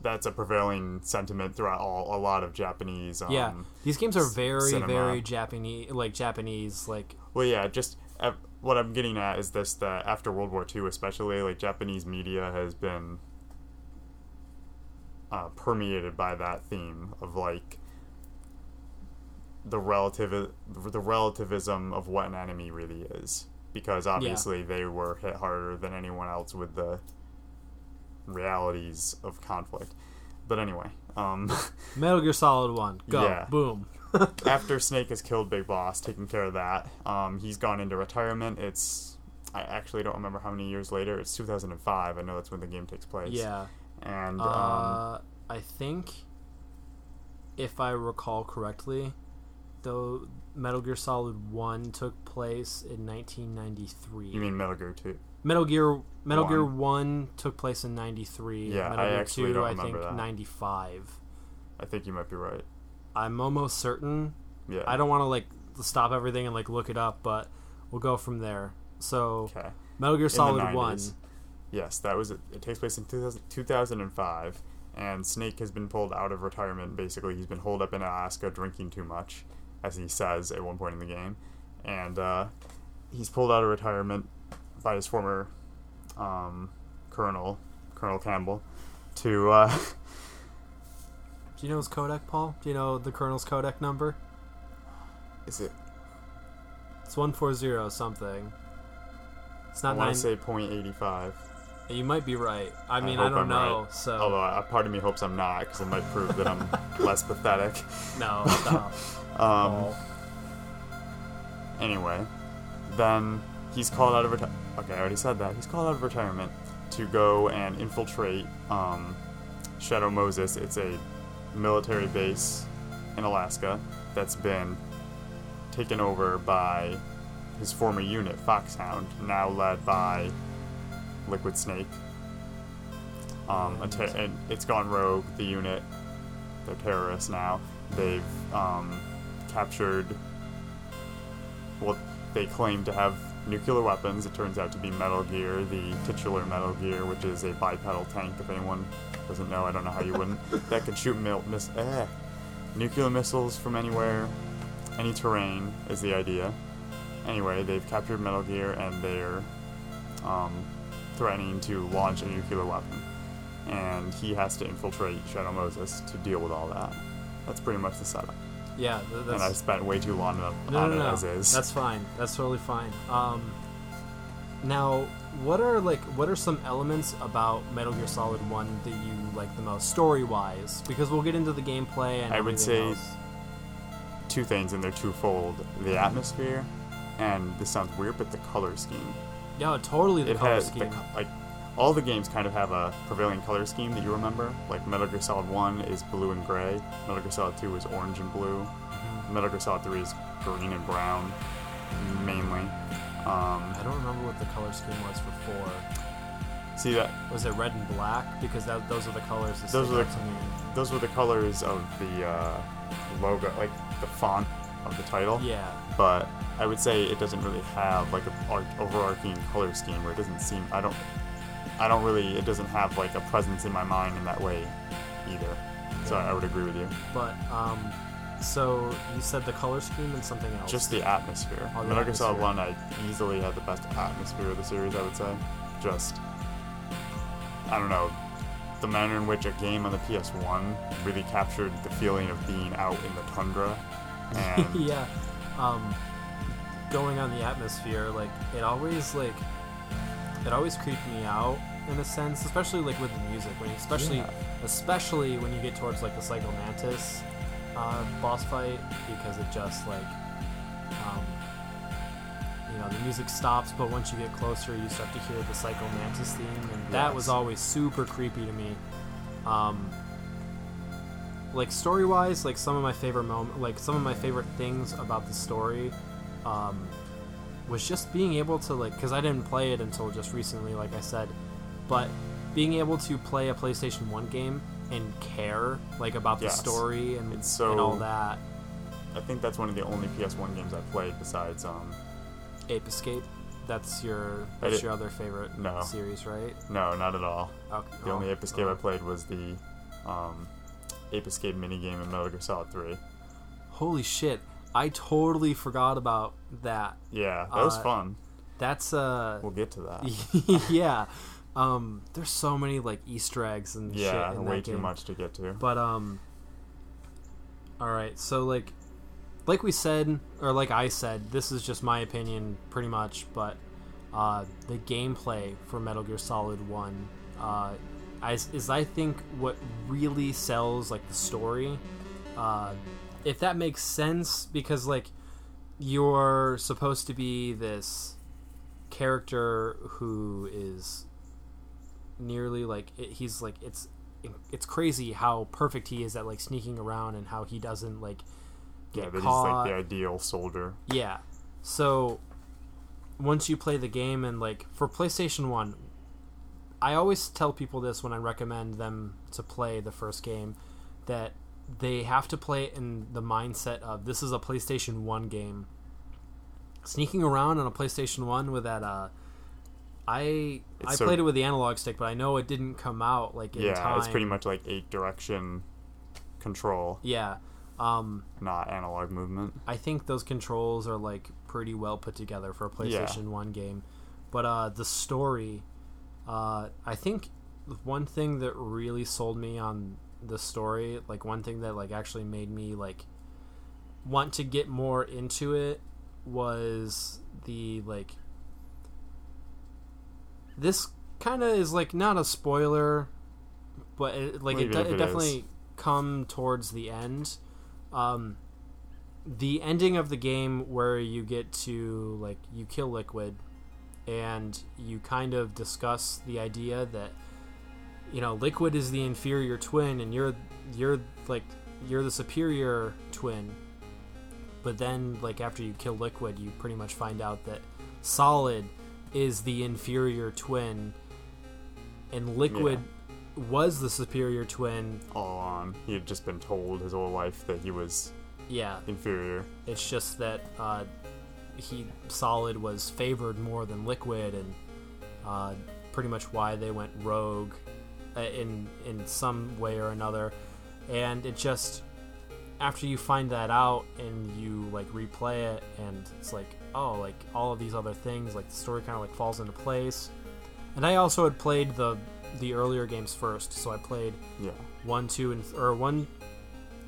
that's a prevailing sentiment throughout all, a lot of Japanese. Um, yeah. These games are very, cinema. very Japanese, like Japanese, like Well, yeah, just uh, what I'm getting at is this: that after World War II, especially, like Japanese media has been uh, permeated by that theme of like the relative the relativism of what an enemy really is, because obviously they were hit harder than anyone else with the realities of conflict. But anyway, um, Metal Gear Solid One. Go, Yeah. boom. after Snake has killed Big Boss, taking care of that, um, he's gone into retirement. It's I actually don't remember how many years later. It's 2005. I know that's when the game takes place. Yeah. And um, Uh, I think, if I recall correctly, though Metal Gear Solid One took place in 1993. you mean Metal Gear 2? Metal Gear Metal. Gear One took place in '93. Yeah, Metal I Gear actually Two, don't I think '95. I think you might be right. I'm almost certain. Yeah. I don't want to like stop everything and like look it up, but we'll go from there. So Okay. Metal Gear Solid One. Yes, that was it. It takes place in 2000, 2005, and Snake has been pulled out of retirement. Basically, he's been holed up in Alaska drinking too much, as he says at one point in the game, and uh, he's pulled out of retirement by his former um, colonel, Colonel Campbell, to. Uh, Do you know his codec, Paul? Do you know the colonel's codec number? is it? It's one four zero something. It's not I want nine. to say .85. you might be right. I mean, I, hope don't I'm know. right. So Although a part of me hopes I'm not, because it might prove that I'm less pathetic. no, stop. Um, Paul. Anyway, then he's called out of retirement. Okay, I already said that. He's called out of retirement to go and infiltrate um, Shadow Moses. It's a military base in Alaska that's been taken over by his former unit, Foxhound, now led by Liquid Snake. Um, ter- and it's gone rogue. The unit, they're terrorists now. They've um, captured what they claim to have nuclear weapons. It turns out to be Metal Gear, the titular Metal Gear, which is a bipedal tank. If anyone doesn't know, I don't know how you wouldn't. that can shoot mil- miss- eh. nuclear missiles from anywhere, any terrain is the idea. Anyway, they've captured Metal Gear and they're um, threatening to launch a nuclear weapon. And he has to infiltrate Shadow Moses to deal with all that. That's pretty much the setup. Yeah, th- And I that's spent way too long on, no, on no, it no. as is. That's fine. That's totally fine. Um, now, what are like what are some elements about Metal Gear Solid One that you like the most, story wise? Because we'll get into the gameplay and I would say- else. two things, and they're twofold: the atmosphere, and this sounds weird, but the color scheme. Yeah, totally the it color scheme. the, like all the games kind of have a prevailing color scheme that you remember. Like Metal Gear Solid One is blue and gray. Metal Gear Solid Two is orange and blue. Mhm. Metal Gear Solid Three is green and brown, mainly. Um, I don't remember what the color scheme was for four. see that Was it red and black? Because that, those are the colors that Those are the- those were the colors of the uh, logo, like the font of the title. Yeah, but I would say it doesn't really have like a ar- overarching color scheme where it doesn't seem I don't I don't really it doesn't have like a presence in my mind in that way either. So I would agree with you. but um, so you said the color scheme and something else. Just the atmosphere. Oh, the Metal Gear Solid. One, I easily had the best atmosphere of the series. I would say, just I don't know, the manner in which a game on the PS1 really captured the feeling of being out in the tundra, and yeah. Um, going on the atmosphere, like it always like it always creeped me out in a sense, especially like with the music. When you, especially Yeah. especially when you get towards like the Psycho Mantis uh, boss fight, because it just like um, you know the music stops, but once you get closer, you start to hear the Psycho Mantis theme, and that was always super creepy to me. Um, like story wise, like some of my favorite moment, like some of my favorite things about the story, um, was just being able to like, because I didn't play it until just recently, like I said, but being able to play a PlayStation One game and care like about the Yes. story and, It's and all that. I think that's one of the only PS1 games I played besides um Ape Escape, that's your that's your other favorite No. series, right? no, not at all. Okay. The only oh, Ape Escape oh. I played was the um, Ape Escape minigame in Metal Gear Solid 3. Holy shit! I totally forgot about that. Yeah, that was Uh, fun. That's uh, We'll get to that. yeah. Um, there's so many like Easter eggs and yeah, shit way too much to get to. But um, all right. So like, like we said, or like I said, this is just my opinion, pretty much. But uh, the gameplay for Metal Gear Solid One, uh, is, is I think what really sells like the story. Uh, if that makes sense, because like you're supposed to be this character who is nearly like he's like it's it's crazy how perfect he is at like sneaking around and how he doesn't like yeah, get that he's like the ideal soldier. Yeah. So once you play the game and like for PlayStation 1, I always tell people this when I recommend them to play the first game that they have to play it in the mindset of this is a PlayStation 1 game. Sneaking around on a PlayStation 1 with that uh I It's I so- played it with the analog stick, but I know it didn't come out like in yeah, time. it's pretty much like eight direction control, yeah. Um, not analog movement. I think those controls are like pretty well put together for a PlayStation One game, but uh, the story, uh, I think one thing that really sold me on the story, like one thing that like actually made me like want to get more into it, was the like. This kind of is like not a spoiler, but it, like it, de- it it definitely is. come towards the end. Um, the ending of the game where you get to like you kill Liquid, and you kind of discuss the idea that you know Liquid is the inferior twin, and you're you're like you're the superior twin. But then, like after you kill Liquid, you pretty much find out that Solid is the inferior twin, and Liquid was the superior twin. All on, he had just been told his whole life that he was Yeah, inferior. It's just that uh, he solid was favored more than liquid, and uh, pretty much why they went rogue Uh, in in some way or another. And it just after you find that out and you like replay it, and it's like oh, like all of these other things, like the story kind of like falls into place. And I also had played the the earlier games first, so I played Yeah, one, two, and or one.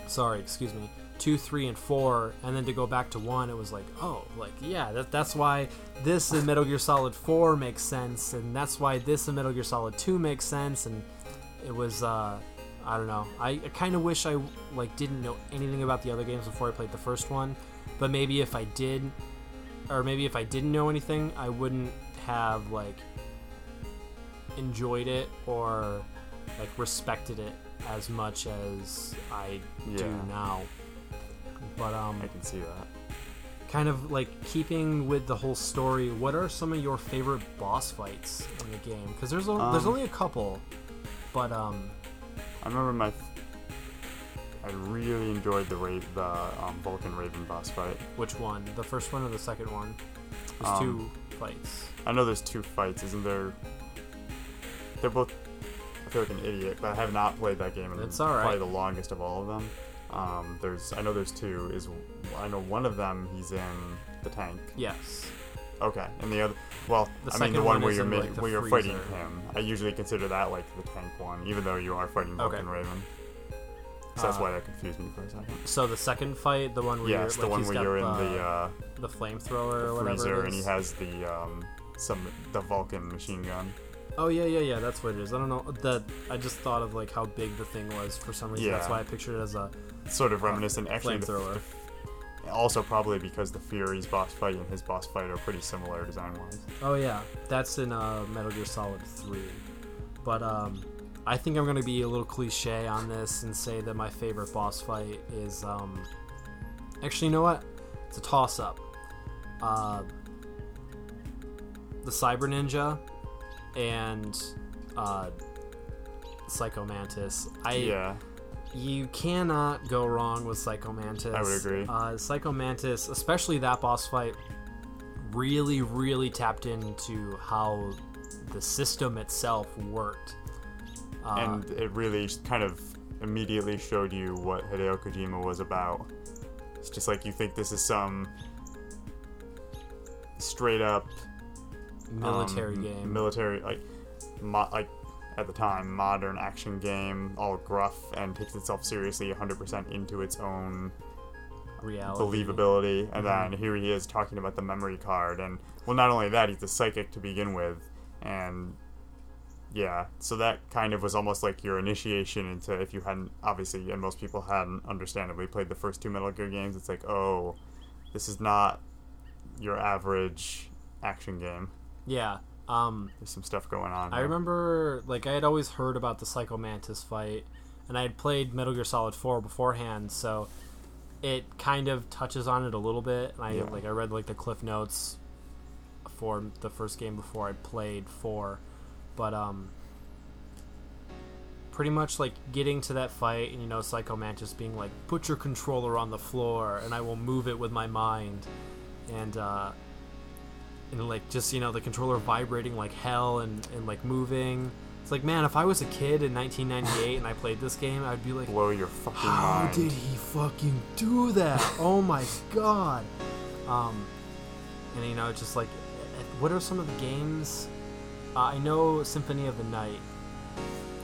Sorry, excuse me. Two, three, and four, and then to go back to one, it was like, oh, like yeah, that, that's why this in Metal Gear Solid Four makes sense, and that's why this in Metal Gear Solid Two makes sense, and it was, uh, I don't know. I, I kind of wish I like didn't know anything about the other games before I played the first one, but maybe if I did, or maybe if I didn't know anything, I wouldn't have like enjoyed it or like respected it as much as I do Yeah. now. But um, I can see that. kind of like keeping with the whole story, what are some of your favorite boss fights in the game? Because there's there's Um, only a couple, but um, I remember my. I really enjoyed the Ra- the um, Vulcan Raven boss fight. which one? The first one or the second one? There's Um, two fights. I know there's two fights, isn't there? They're both. I feel like an idiot, but I have not played that game in It's all right. probably the longest of all of them. Um, there's, I know there's two. Is I know one of them he's in the tank. Yes. Okay, and the other, well, The I mean the one one where you're like, where you're fighting him. I usually consider that like the tank one, even though you are fighting Okay. Vulcan Raven. So that's Uh, why that confused me for a second. So the second fight, the one where Yes, you're, the like, one where you're in the, the uh, the flamethrower or the whatever. freezer and he has the um, some the Vulcan machine gun. Oh yeah, yeah, yeah. That's what it is. I don't know that. I just thought of like how big the thing was for some reason. Yeah. That's why I pictured it as a. sort of reminiscent. Actually, the, flamethrower. the- also probably because the Fury's boss fight and his boss fight are pretty similar design-wise. Oh yeah, that's in uh, Metal Gear Solid Three. But um, I think I'm gonna be a little cliche on this and say that my favorite boss fight is um. Actually, you know what? It's a toss-up. Uh, the Cyber Ninja and uh, Psycho Mantis. I yeah, you cannot go wrong with Psycho Mantis. I would agree. Uh, Psycho Mantis, especially that boss fight, really, really tapped into how the system itself worked. Uh, and it really kind of immediately showed you what Hideo Kojima was about. It's just like you think this is some straight up military um, game. military like mo- like at the time modern action game, all gruff and takes itself seriously 100% into its own reality. believability and Mhm. then here he is talking about the memory card and well not only that he's a psychic to begin with and yeah so that kind of was almost like your initiation into if you hadn't obviously and most people hadn't understandably played the first two metal gear games it's like oh this is not your average action game Yeah. Um, there's some stuff going on I here. remember, like, I had always heard about the Psycho Mantis fight, and I had played Metal Gear Solid 4 beforehand, so it kind of touches on it a little bit. And I Yeah. like I read like the cliff notes for the first game before I played 4, but um, pretty much like getting to that fight, and you know, Psycho Mantis being like, "Put your controller on the floor, and I will move it with my mind," and uh, and like just you know the controller vibrating like hell and and like moving. It's like man, if I was a kid in 1998 and I played this game, I'd be like, Blow your fucking how mind. did he fucking do that? oh my god. Um, and you know, just like, what are some of the games? Uh, I know Symphony of the Night.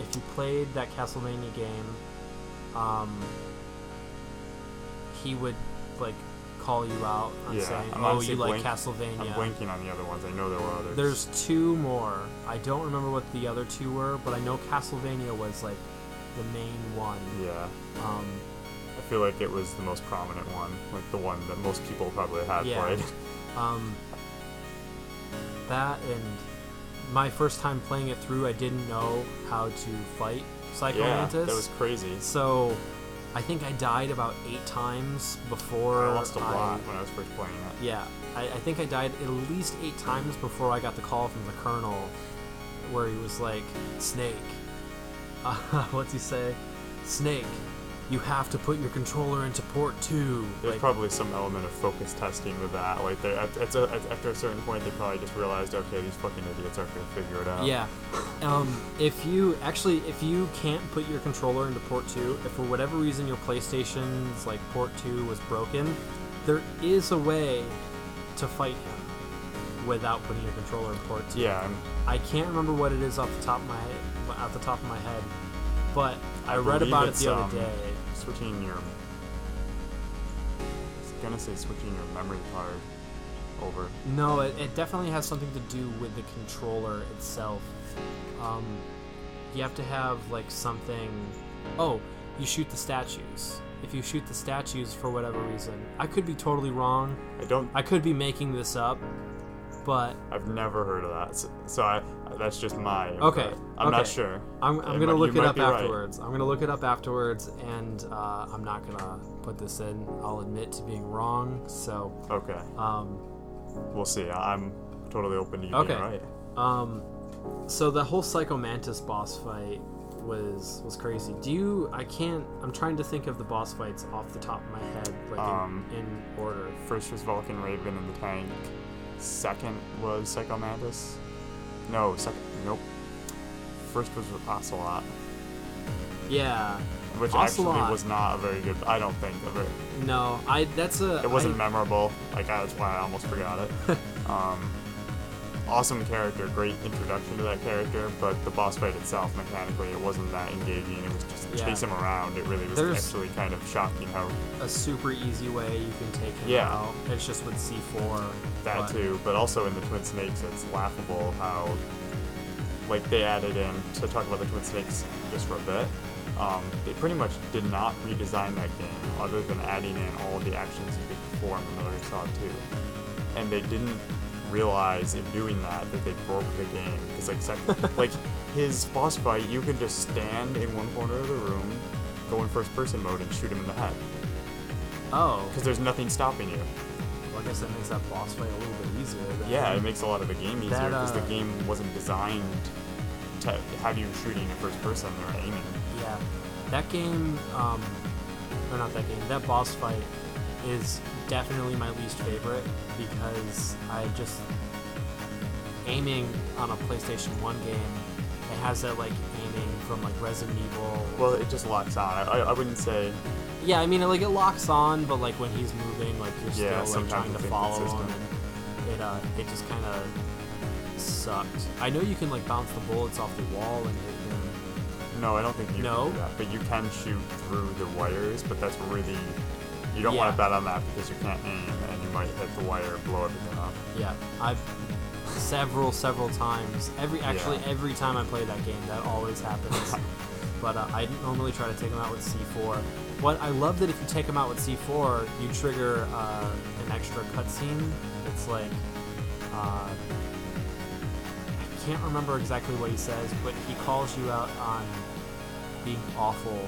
If you played that Castlevania game, um, he would like call you out on Yeah, saying, I'm "Oh, you like blank- Castlevania." I'm blanking on the other ones. I know there were others. There's two more. I don't remember what the other two were, but I know Castlevania was like the main one. Yeah. Um, I feel like it was the most prominent one, like the one that most people probably had Yeah. played. Um, that and my first time playing it through, I didn't know how to fight Psycho yeah, Mantis. that was crazy. so I think I died about eight times before I lost a I- lot when I was first playing it. Yeah, I, I think I died at least eight times before I got the call from the colonel, where he was like, "Snake, uh, what's he say? Snake, you have to put your controller into port two. There's Like, probably some element of focus testing with that. Like, at, at, a, at, after a certain point, they probably just realized, okay, these fucking idiots aren't gonna figure it out. Yeah. Um, if you actually, if you can't put your controller into port two, if for whatever reason your PlayStation's like port two was broken, there is a way to fight him without putting your controller in port two. Yeah, I can't remember what it is off the top of my head, off the top of my head, but I, I read about it the other um, day. Switching your. I was gonna say switching your memory card over. No, it, it definitely has something to do with the controller itself. Um, you have to have like something. Oh, you shoot the statues. If you shoot the statues for whatever reason, I could be totally wrong. I don't. I could be making this up, but I've never heard of that. So, so I. That's just my. Okay. I'm not sure. I'm, I'm gonna might- look it up be right. afterwards. I'm gonna look it up afterwards, and uh, I'm not gonna put this in. I'll admit to being wrong. So, Okay, um, we'll see. I'm totally open to you Okay. being right. Um, so the whole Psycho Mantis boss fight was was crazy. Do you? I can't. I'm trying to think of the boss fights off the top of my head, like Um, in, in order. First was Vulcan Raven in the tank. Second was Psycho Mantis. No, second. Nope. First was Ocelot, Yeah. which Ocelot. actually was not a very good. I don't think a very, No, I. That's a. it wasn't I- memorable. Like that's why I almost forgot it. um, awesome character, great introduction to that character, but the boss fight itself, mechanically, it wasn't that engaging. It was just Yeah. chase him around. It really was There's- actually kind of shocking how a super easy way you can take him Yeah. out. It's just with C4. that but- too. But also in the Twin Snakes, it's laughable how like they added in to talk about the Twin Snakes just for a bit. Um, they pretty much did not redesign that game, other than adding in all of the actions you could perform in Metal Gear Solid 2. And they didn't realize in doing that that they broke the game because like sec- like his boss fight, you can just stand in one corner of the room, go in first person mode, and shoot him in the head Oh. because there's nothing stopping you. Well, I guess that makes that boss fight a little bit easier. Then. Yeah, it makes a lot of the game easier That, because uh, the game wasn't designed to have you shooting in first person or aiming. Yeah, that game, um, or not that game, that boss fight is definitely my least favorite because I just aiming on a PlayStation One game. It has that like aiming from like Resident Evil. Well, it just locks on. I, I, wouldn't say yeah, I mean like it locks on, but like when he's moving, like you're Yeah, still like trying to follow him, and it uh, it just kind of sucked. I know you can like bounce the bullets off the wall and hit him. no, I don't think you No? can do that. But you can shoot through the wires, but that's really you don't want to bet on that because you can't aim and you might hit the wire, blow everything up. Yeah, I've several, several times. Every actually Yeah. every time I play that game, that always happens. but uh, I normally try to take them out with C4. What I love that if you take them out with C4, you trigger uh, an extra cutscene. It's like uh, I can't remember exactly what he says, but he calls you out on being awful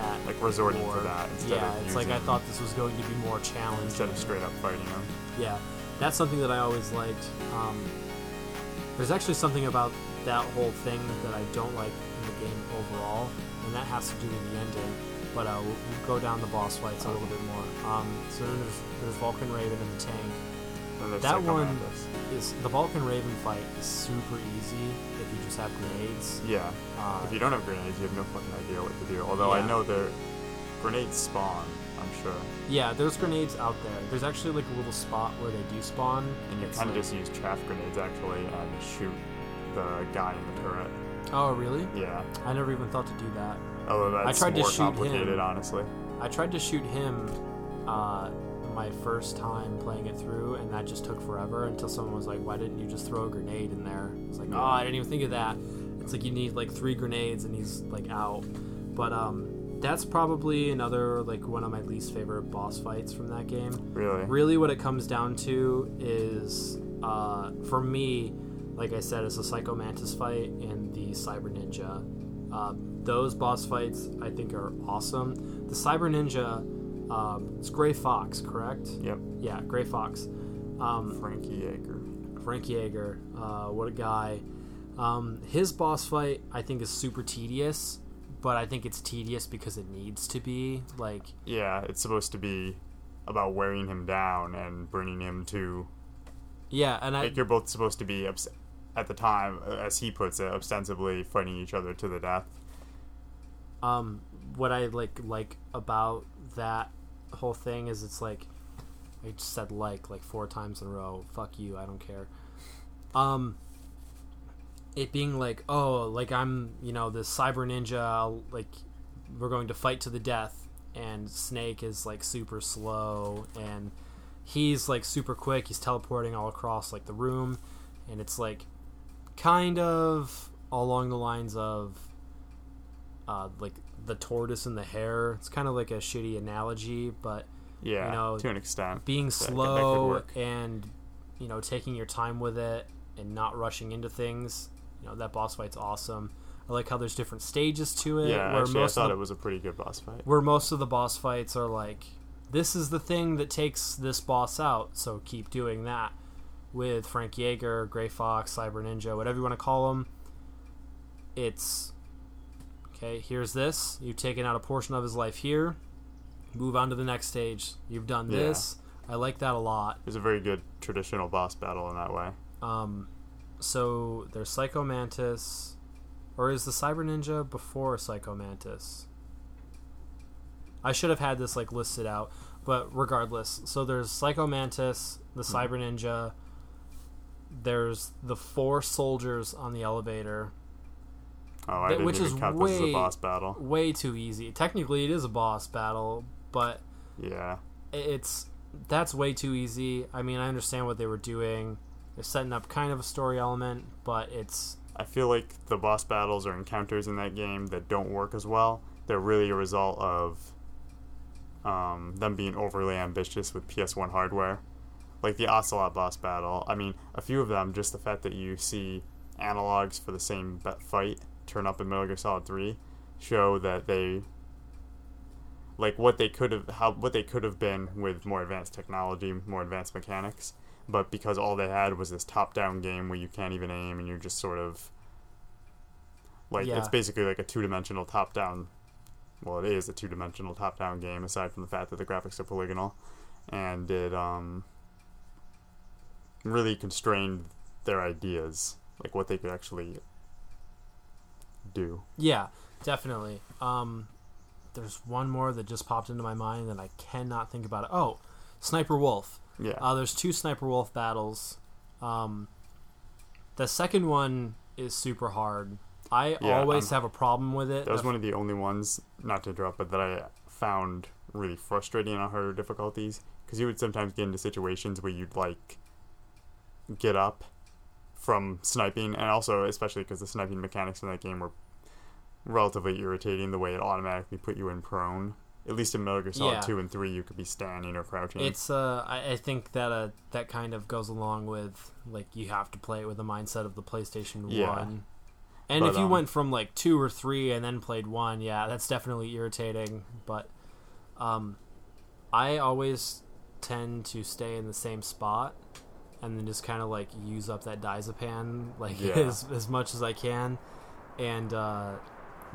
at Like resorting war. to that instead yeah, of it's like I thought this was going to be more challenging instead of straight up fighting them. yeah, that's something that I always liked. Um, there's actually something about that whole thing that I don't like in the game overall, and that has to do with the ending. But uh, we'll, we'll go down the boss fights a little bit more. Um, so then there's, there's Vulcan Raven in the tank. And That one- Is the Vulcan Raven fight is super easy you just have grenades. Yeah. Uh, If you don't have grenades, you have no fucking idea what to do. Although I Yeah. know there grenades spawn, I'm sure. yeah, there's grenades out there. There's actually like a little spot where they do spawn, And you kind of like- just use chaff grenades actually and shoot the guy in the turret. Oh, really? Yeah. I never even thought to do that. Although that's tried to more shoot complicated, him. honestly. I tried to shoot him uh, my first time playing it through, and that just took forever until someone was like, "Why didn't you just throw a grenade in there?" It's like, "Oh, I didn't even think of that." It's like you need like three grenades, and he's like out. But um, that's probably another like one of my least favorite boss fights from that game. Really. Really, what it comes down to is, uh, for me, like I said, it's a Psycho Mantis fight and the Cyber Ninja. Uh, those boss fights I think are awesome. The Cyber Ninja, um, it's Gray Fox, correct? Yep. Yeah, Gray Fox. Um, Frankie Jaeger. Frankie Jaeger, uh, what a guy. Um, his boss fight I think is super tedious, but I think it's tedious because it needs to be. Like, Yeah, it's supposed to be about wearing him down and bringing him to. yeah, and I Like you're both supposed to be, at the time, uh, as he puts it, ostensibly fighting each other to the death. um what i like like about that whole thing is it's like i just said like like four times in a row fuck you i don't care. Um it being like oh like i'm you know this cyber ninja like we're going to fight to the death and snake is like super slow and he's like super quick he's teleporting all across like the room and it's like kind of along the lines of uh, like the tortoise and the hare. It's kind of like a shitty analogy, but Yeah, You know, to an extent. being slow and you know taking your time with it and not rushing into things. You know that boss fight's awesome. I like how there's different stages to it. Yeah, where actually, I most thought of the, it was a pretty good boss fight. where most of the boss fights are like, this is the thing that takes this boss out, so keep doing that. With Frank Jaeger, Gray Fox, Cyber Ninja, whatever you want to call them, it's okay. Here's this. You've taken out a portion of his life here. Move on to the next stage. You've done Yeah. this. I like that a lot. It's a very good traditional boss battle in that way. Um, so there's Psycho Mantis, or is the Cyber Ninja before Psycho Mantis? I should have had this like listed out, but regardless, so there's Psycho Mantis, the Hmm. Cyber Ninja. There's the four soldiers on the elevator. Oh, I That- which even is count this as way- a boss battle. Way too easy. Technically, it is a boss battle, but Yeah, it's that's way too easy. I mean, I understand what they were doing. They're setting up kind of a story element, but it's I feel like the boss battles or encounters in that game that don't work as well. They're really a result of um, them being overly ambitious with PS1 hardware. Like the Ocelot boss battle. I mean, a few of them, just the fact that you see analogs for the same fight turn up in Metal Gear Solid 3 show that they like what they could have how what they could have been with more advanced technology, more advanced mechanics, but because all they had was this top-down game where you can't even aim and you're just sort of like Yeah. it's basically like a two-dimensional top-down well, it is a two-dimensional top-down game aside from the fact that the graphics are polygonal and it um really constrained their ideas, like what they could actually do. Yeah, definitely. Um, there's one more that just popped into my mind that I cannot think about it. Oh, Sniper Wolf. Yeah. Uh, there's two Sniper Wolf battles. Um, the second one is super hard. I Yeah, always I'm- have a problem with it. That was one of the only ones, not to interrupt, but that I found really frustrating on harder difficulties. Because you would sometimes get into situations where you'd like get up from sniping, and also especially because the sniping mechanics in that game were relatively irritating. The way it automatically put you in prone. At least in Metal Gear Solid Yeah. Two and Three, you could be standing or crouching. It's uh, I, I think that uh, that kind of goes along with like you have to play it with the mindset of the PlayStation Yeah. One. And But, if you um, went from like two or three and then played one, yeah, that's definitely irritating. But um, I always tend to stay in the same spot and then just kind of like use up that diazepam like Yeah. as as much as I can, and uh,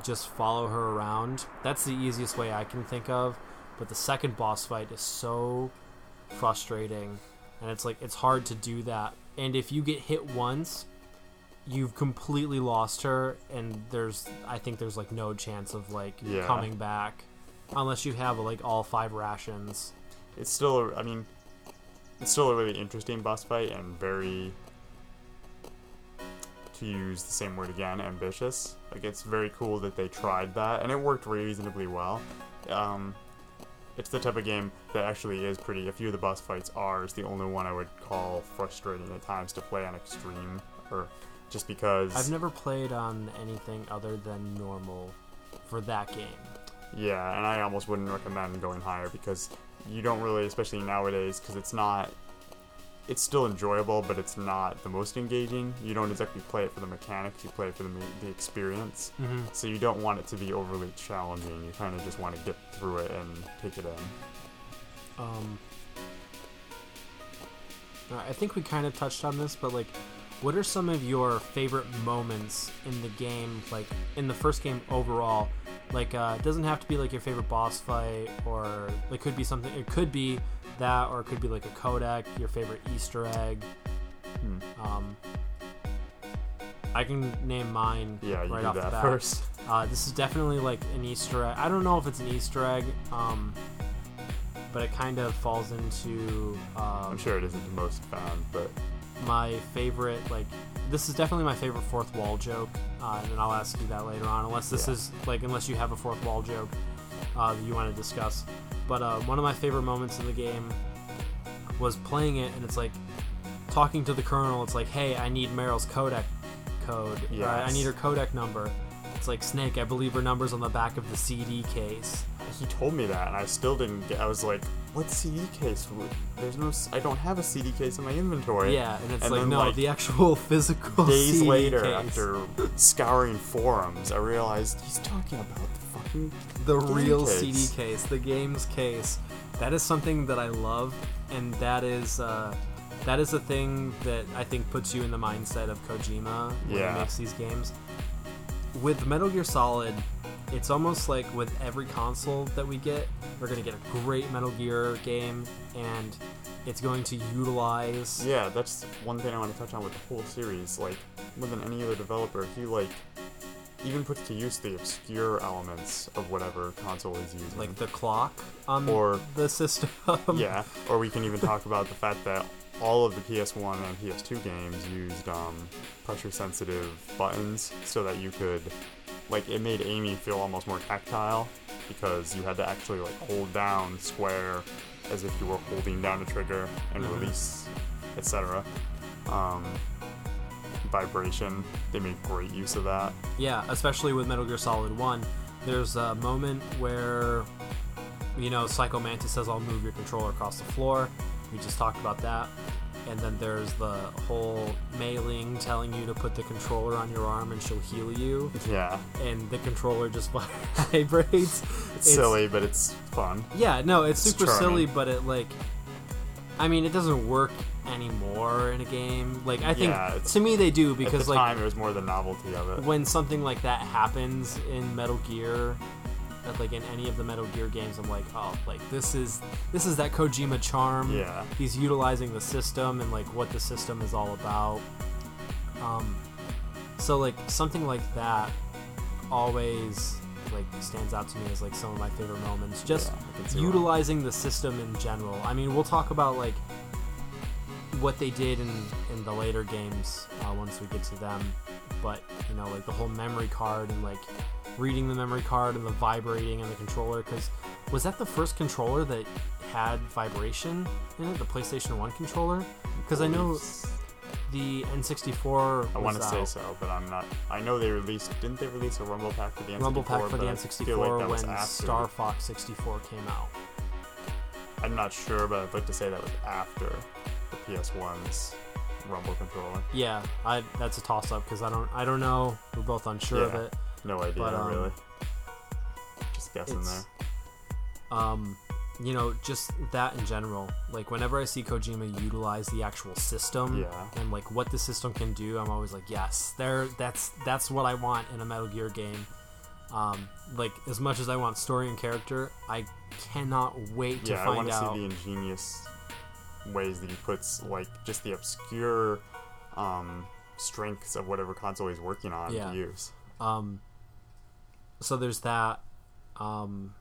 just follow her around. That's the easiest way I can think of. But the second boss fight is so frustrating and it's like it's hard to do that. And if you get hit once, you've completely lost her, and there's I think there's like no chance of like Yeah. coming back, unless you have like all five rations. It's still, I mean, it's still a really interesting boss fight and very, to use the same word again, ambitious. Like it's very cool that they tried that, and it worked reasonably well. Um, it's the type of game that actually is pretty. A few of the boss fights are is the only one I would call frustrating at times to play on extreme, or just because. I've never played on anything other than normal for that game. Yeah, and I almost wouldn't recommend going higher because you don't really, especially nowadays, because it's not. It's still enjoyable, but it's not the most engaging. You don't exactly play it for the mechanics; you play it for the the experience. Mm-hmm. So you don't want it to be overly challenging. You kind of just want to get through it and take it in. Um, I think we kind of touched on this, but like, what are some of your favorite moments in the game? Like in the first game overall, like uh, it doesn't have to be like your favorite boss fight, or it could be something. It could be that, or it could be like a codec, your favorite Easter egg. Hmm. Um, I can name mine Yeah, you right do off the that bat. first. Uh, this is definitely like an Easter egg. I don't know if it's an Easter egg, um, but it kind of falls into um, I'm sure it isn't the most found, but my favorite. Like, this is definitely my favorite fourth wall joke, uh, and I'll ask you that later on. Unless this Yeah. is like, unless you have a fourth wall joke uh, that you want to discuss. But uh, one of my favorite moments in the game was playing it, and it's like talking to the colonel. It's like, hey, I need Meryl's codec code. or, I need her codec number. It's like Snake. I believe her number's on the back of the CD case. he told me that, and I still didn't get. I was like, "What CD case? There's no. I don't have a CD case in my inventory." Yeah, and it's And like then, no, like, the actual physical days CD later, case. after scouring forums, I realized he's talking about the fucking the real case. CD case, the game's case. That is something that I love, and that is uh, that is a thing that I think puts you in the mindset of Kojima when Yeah. he makes these games. With Metal Gear Solid, it's almost like with every console that we get, we're gonna get a great Metal Gear game, and it's going to utilize Yeah, that's one thing I want to touch on with the whole series. Like, more than any other developer, he like even puts to use the obscure elements of whatever console he's using. like the clock on Or- the system. yeah, or we can even talk about the fact that all of the PS1 and PS2 games used um, pressure-sensitive buttons so that you could, like, it made aiming feel almost more tactile because you had to actually like hold down square as if you were holding down a trigger and Mhm. release, etc. Um, vibration, they made great use of that. Yeah, especially with Metal Gear Solid 1. There's a moment where, you know, Psycho Mantis says, I'll move your controller across the floor. We just talked about that. And then there's the whole Mei Ling telling you to put the controller on your arm and she'll heal you. Yeah, And the controller just vibrates. it's, silly, but it's fun. Yeah, no, it's It's super charming. silly, but it, like, I mean, it doesn't work anymore in a game. Like, I think, Yeah, to me, they do At because, the like, time, it was more the novelty of it. when something like that happens in Metal Gear, uh, like in any of the Metal Gear games, I'm like, oh, like this is this is that Kojima charm. Yeah. He's utilizing the system and like what the system is all about. Um, so like something like that always like stands out to me as like some of my favorite moments. Just Yeah, utilizing the system in general. I mean, we'll talk about like what they did in in the later games uh, once we get to them. But you know, like the whole memory card and like reading the memory card and the vibrating and the controller. Because was that the first controller that had vibration in it? The PlayStation One controller? Because I know the N64. I want to say so, but I'm not. I know they released. Didn't they release a Rumble pack for the N64? Rumble Pack for the but I N64 like when. Star Fox 64 came out. I'm not sure, but I'd like to say that was after the PS1's Rumble controller. Yeah, I that's a toss up because I don't I don't know. We're both unsure of it. No idea, But, um, really. Just guessing there. Um, you know, just that in general. Like whenever I see Kojima utilize the actual system Yeah. and like what the system can do, I'm always like, yes, there. That's that's what I want in a Metal Gear game. Um, like as much as I want story and character, I cannot wait to Yeah, I find want to out. see the ingenious ways that he puts like just the obscure um, strengths of whatever console he's working on Yeah. to use. Um, so there's that. Um,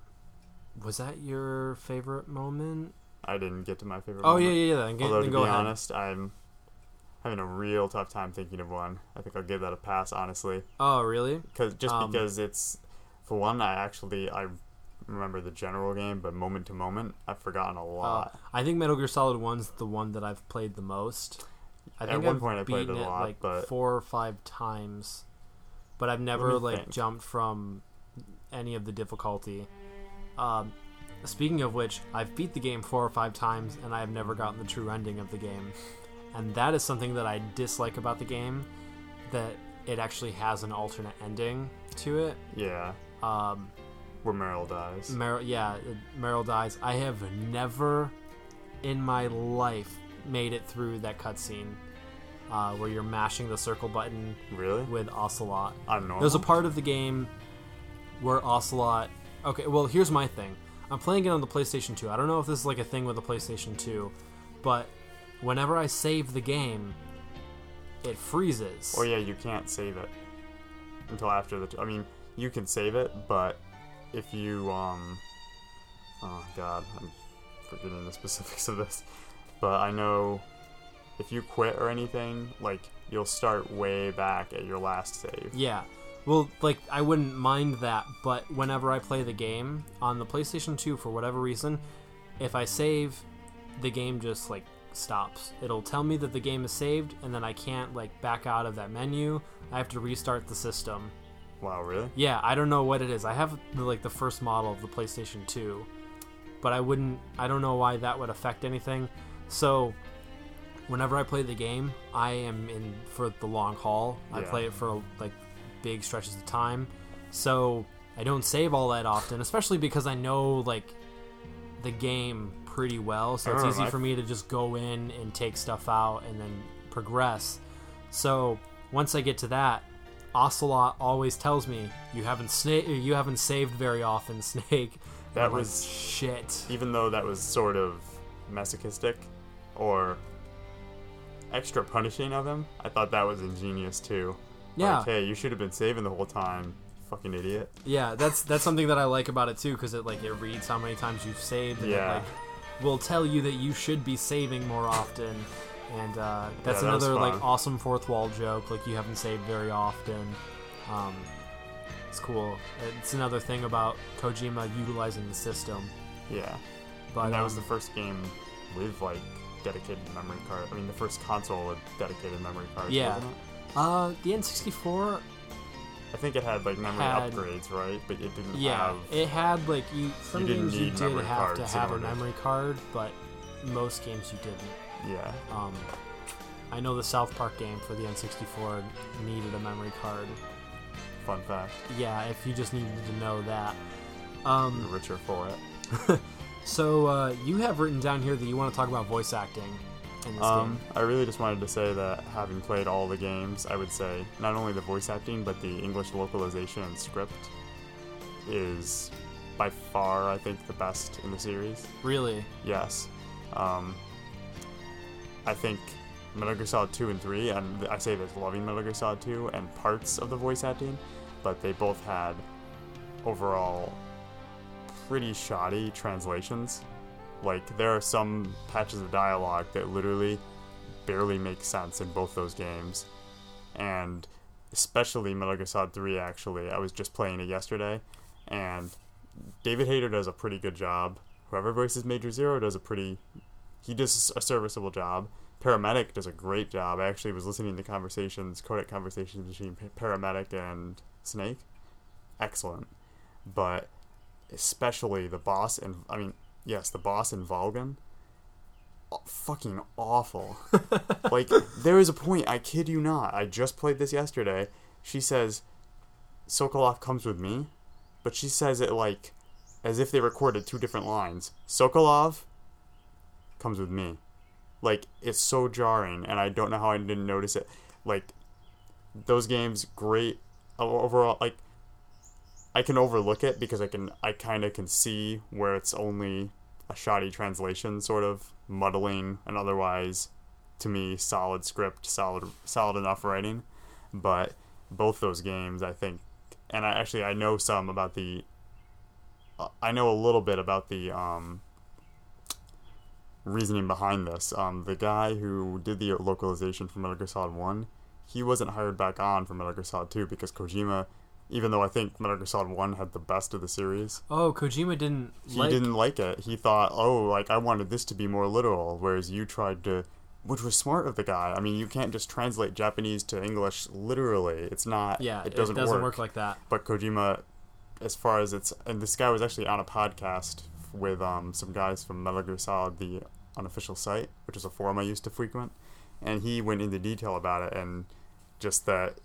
was that your favorite moment? I didn't get to my favorite. Oh moment. yeah, yeah, yeah. Then, Although then to be ahead. honest, I'm having a real tough time thinking of one. I think I'll give that a pass, honestly, Oh really? because just Um, because it's for one, I actually I remember the general game, but moment to moment, I've forgotten a Uh, lot. I think Metal Gear Solid One's the one that I've played the most. I At one I've point I played it a lot, like but- four or five times, but I've never like think. jumped from any of the difficulty. Um, speaking of which, I've beat the game four or five times, and I have never gotten the true ending of the game, and that is something that I dislike about the game. That it actually has an alternate ending to it. Yeah, Um, where Meryl dies. Meryl, yeah, Meryl dies. I have never in my life made it through that cutscene uh, where you're mashing the circle button really? with Ocelot. I don't know. There's a part of the game where Ocelot. Okay, well, here's my thing. I'm playing it on the PlayStation 2. I don't know if this is like a thing with the PlayStation 2, but whenever I save the game, it freezes. Oh yeah, you can't save it until after the. T- I mean, you can save it, but if you um, oh god, I'm forgetting the specifics of this, but I know if you quit or anything, like you'll start way back at your last save. Yeah. Well, like I wouldn't mind that, but whenever I play the game on the PlayStation 2 for whatever reason, if I save, the game just like stops. It'll tell me that the game is saved and then I can't like back out of that menu. I have to restart the system. Wow, really? Yeah, I don't know what it is. I have the, like the first model of the PlayStation 2, but I wouldn't I don't know why that would affect anything. So, whenever I play the game, I am in for the long haul. I Yeah. play it for like big stretches of time. So, I don't save all that often, especially because I know like the game pretty well, so it's oh, easy my- for me to just go in and take stuff out and then progress. So, once I get to that, Ocelot always tells me you haven't sna- you haven't saved very often, Snake. That like, was- shit. Even though that was sort of masochistic or extra punishing of him, I thought that was ingenious too. Yeah, Like, hey, you should have been saving the whole time, fucking idiot. yeah. That's that's something that I like about it too, because it like it reads how many times you've saved, and Yeah. it like will tell you that you should be saving more often. And uh, that's Yeah, that another like awesome fourth wall joke. Like you haven't saved very often. Um, it's cool. It's another thing about Kojima utilizing the system. Yeah. But and that was um, the first game with like dedicated memory card. I mean, the first console with dedicated memory cards. Yeah. Uh, the N64 I think it had like memory Had- upgrades, right? But it didn't Yeah, have. it had like you. Some didn't games you need did have to have a memory card, but most games you didn't. yeah. Um, I know the South Park game for the N64 needed a memory card. Fun fact. Yeah, if you just needed to know that. You're Um, richer for it. so uh, you have written down here that you want to talk about voice acting Um. I really just wanted to say that having played all the games, I would say not only the voice acting, but the English localization and script is by far, I think, the best in the series. Really? Yes. Um, I think Metal Gear Solid 2 and 3, and I say this loving Metal Gear Solid 2 and parts of the voice acting, but they both had overall pretty shoddy translations. Like, there are some patches of dialogue that literally barely make sense in both those games. And especially Metal Gear Solid 3, actually. I was just playing it yesterday, and David Hayter does a pretty good job. Whoever voices Major Zero does a pretty. He does a serviceable job. Paramedic does a great job. I actually was listening to conversations, codec conversations between Paramedic and Snake. Excellent. But especially the boss and I mean, yes, the boss in Volgin. aw- Fucking awful. like there is a point. I kid you not. I just played this yesterday. She says, "Sokolov comes with me," but she says it like as if they recorded two different lines. Sokolov comes with me. Like it's so jarring, and I don't know how I didn't notice it. Like those games, great overall. Like I can overlook it because I can I kind of can see where it's only a shoddy translation, sort of muddling an otherwise, to me, solid script, solid solid enough writing. But both those games, I think, and I actually I know some about the. I know a little bit about the um, reasoning behind this. Um, the guy who did the localization for Metal Gear Solid One, he wasn't hired back on for Metal Gear Solid Two because Kojima, even though I think Metal Gear Solid One had the best of the series, Oh, Kojima didn't he like. didn't like it. He thought, oh, like I wanted this to be more literal, whereas you tried to, which was smart of the guy. I mean, you can't just translate Japanese to English literally. It's not. Yeah, it doesn't, work. work like that. But Kojima, as far as it's, and this guy was actually on a podcast with um, some guys from Metal Gear Solid, the unofficial site, which is a forum I used to frequent, and he went into detail about it and just that.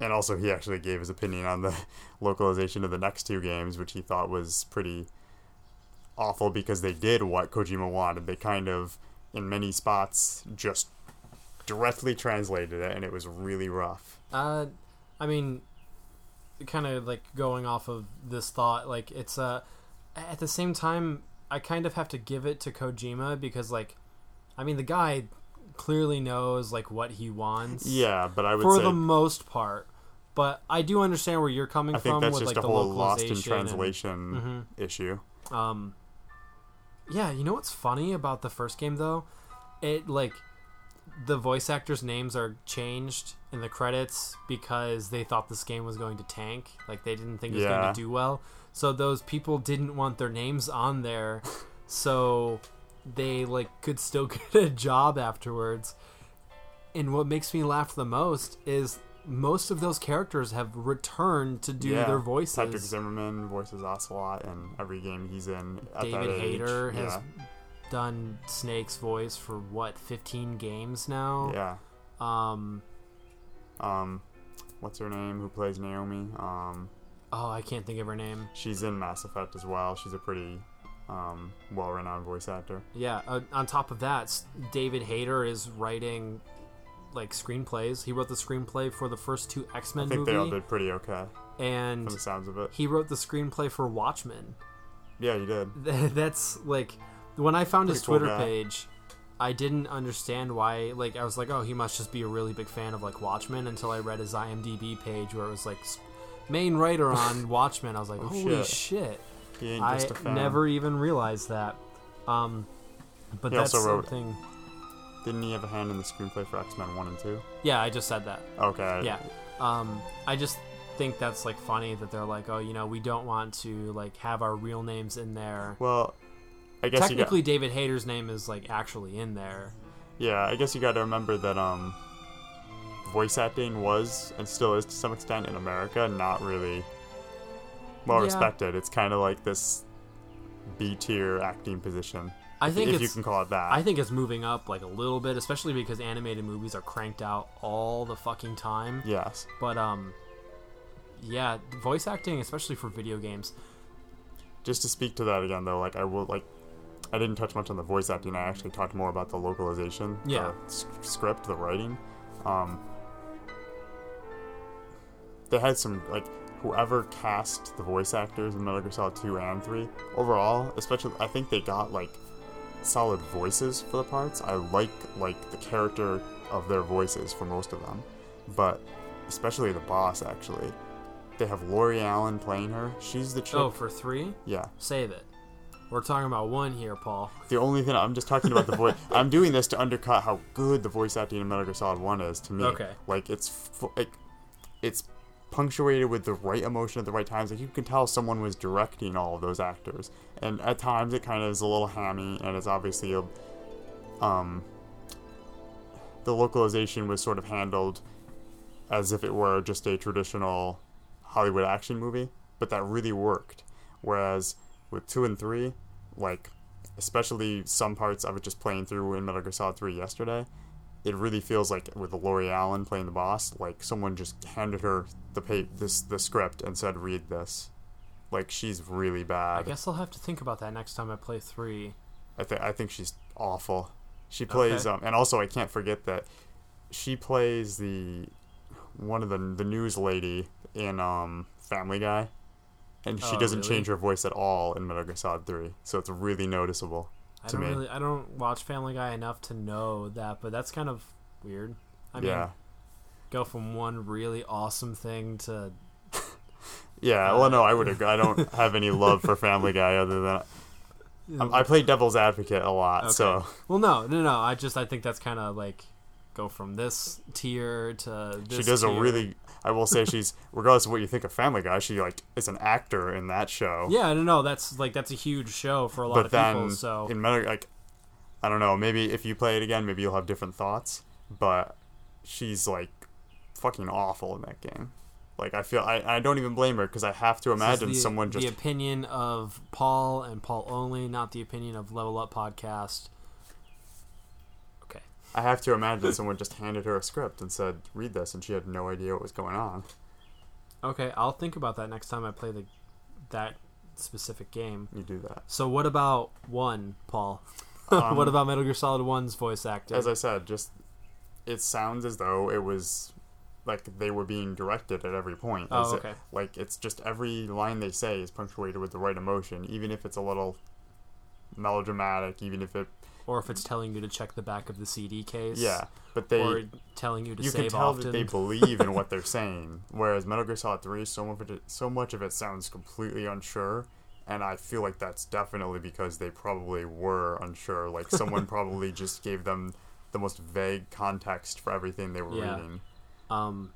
And also, he actually gave his opinion on the localization of the next two games, which he thought was pretty awful because they did what Kojima wanted. They kind of, in many spots, just directly translated it, and it was really rough. Uh, I mean, kind of like going off of this thought, like it's uh, at the same time, I kind of have to give it to Kojima because, like, I mean, the guy clearly knows like what he wants. Yeah, but I would for say the most part. But I do understand where you're coming I think from that's with just like a the whole lost in localization and- translation issue. Um, yeah, you know what's funny about the first game though? It like the voice actors' names are changed in the credits because they thought this game was going to tank. Like they didn't think it was Yeah. going to do well. So those people didn't want their names on there, so they like could still get a job afterwards. And what makes me laugh the most is most of those characters have returned to do yeah, their voices. Patric Zimmerman voices Ocelot in every game he's in. David. Hayter has done Snake's voice for what 15 games now. yeah. Um Um, what's her name? Who plays Naomi? Um, oh, I can't think of her name. she's in Mass Effect as well. She's a pretty um, well-renowned voice actor. Yeah, uh, on top of that, David Hayter is writing like screenplays. He wrote the screenplay for the first two X Men. I think they all did pretty okay and from the sounds of it. he wrote the screenplay for Watchmen. Yeah, he did. That's like when I found his Pretty cool Twitter guy. page, I didn't understand why. Like I was like, oh, he must just be a really big fan of like Watchmen until I read his IMDb page where it was like main writer on Watchmen. I was like, Oh, holy shit. shit! He ain't I just a fan. never even realized that. Um, but He that's also wrote- something. Didn't he have a hand in the screenplay for X Men One and Two? Yeah, I just said that. Okay. Yeah. Um, I just think that's like funny that they're like, oh, you know, we don't want to like have our real names in there. Well, I guess you got. Technically, David Hayter's name is like actually in there. Yeah, I guess you got to remember that um, voice acting was and still is to some extent in America not really well Yeah. respected. It's kind of like this B tier acting position, I think if it's you can call it that. I think it's moving up like a little bit, especially because animated movies are cranked out all the fucking time. yes. But um, yeah, voice acting, especially for video games. Just to speak to that again, though, like I will like. I didn't touch much on the voice acting. I actually talked more about the localization, Yeah. the s- script, the writing. Um, they had some like whoever cast the voice actors in Metal Gear Solid 2 and 3 overall especially I think they got like solid voices for the parts I like like the character of their voices for most of them but especially the boss actually they have Lori Alan playing her she's the chick Oh, for three, yeah save it. We're talking about one here, Paul. the only thing I'm just talking about the voice. I'm doing this to undercut how good the voice acting in Metal Gear Solid One is to me. Okay. Like it's like it's punctuated with the right emotion at the right times. Like you can tell someone was directing all of those actors, and at times it kind of is a little hammy, and it's obviously a um the localization was sort of handled as if it were just a traditional Hollywood action movie, but that really worked. Whereas with two and three, like especially some parts I was just playing through in Metal Gear Solid 3 yesterday, it really feels like with Lori Alan playing the boss, like someone just handed her the pa- this the script and said read this. Like she's really bad. I guess I'll have to think about that next time I play three. I think I think she's awful. She plays Okay. um and also I can't forget that she plays the one of the the news lady in um Family Guy. and she Oh, doesn't really? change her voice at all in Metal Gear Solid 3, so it's really noticeable. I don't me. really, I don't watch Family Guy enough to know that, but that's kind of weird. I mean, yeah, go from one really awesome thing to yeah. Well, no, I would agree. I don't have any love for Family Guy other than I, I play Devil's Advocate a lot, so Well, no, no, no. I just I think that's kind of like go from this tier to this. she does a really. I will say she's regardless of what you think of Family Guy, she like is an actor in that show. Yeah, no, know. That's like that's a huge show for a lot but of then people. So in Metal like, I don't know. Maybe if you play it again, maybe you'll have different thoughts. But she's like fucking awful in that game. Like I feel I, I don't even blame her because I have to imagine the, someone just the opinion of Paul and Paul only, not the opinion of Level Up Podcast. Okay. I have to imagine someone just handed her a script and said read this and she had no idea what was going on. Okay, I'll think about that next time I play the that specific game. You do that. So what about one, Paul? Um, what about Metal Gear Solid 1's voice acting? As I said, just it sounds as though it was like they were being directed at every point. Oh, As it- okay. like it's just every line they say is punctuated with the right emotion, even if it's a little melodramatic, even if it or if it's telling you to check the back of the CD case. yeah. But they or telling you to you can tell often. that they believe in what they're saying. Whereas Metal Gear Solid Three, so much of it, so much of it sounds completely unsure, and I feel like that's definitely because they probably were unsure. Like someone probably just gave them the most vague context for everything they were Yeah. reading, um,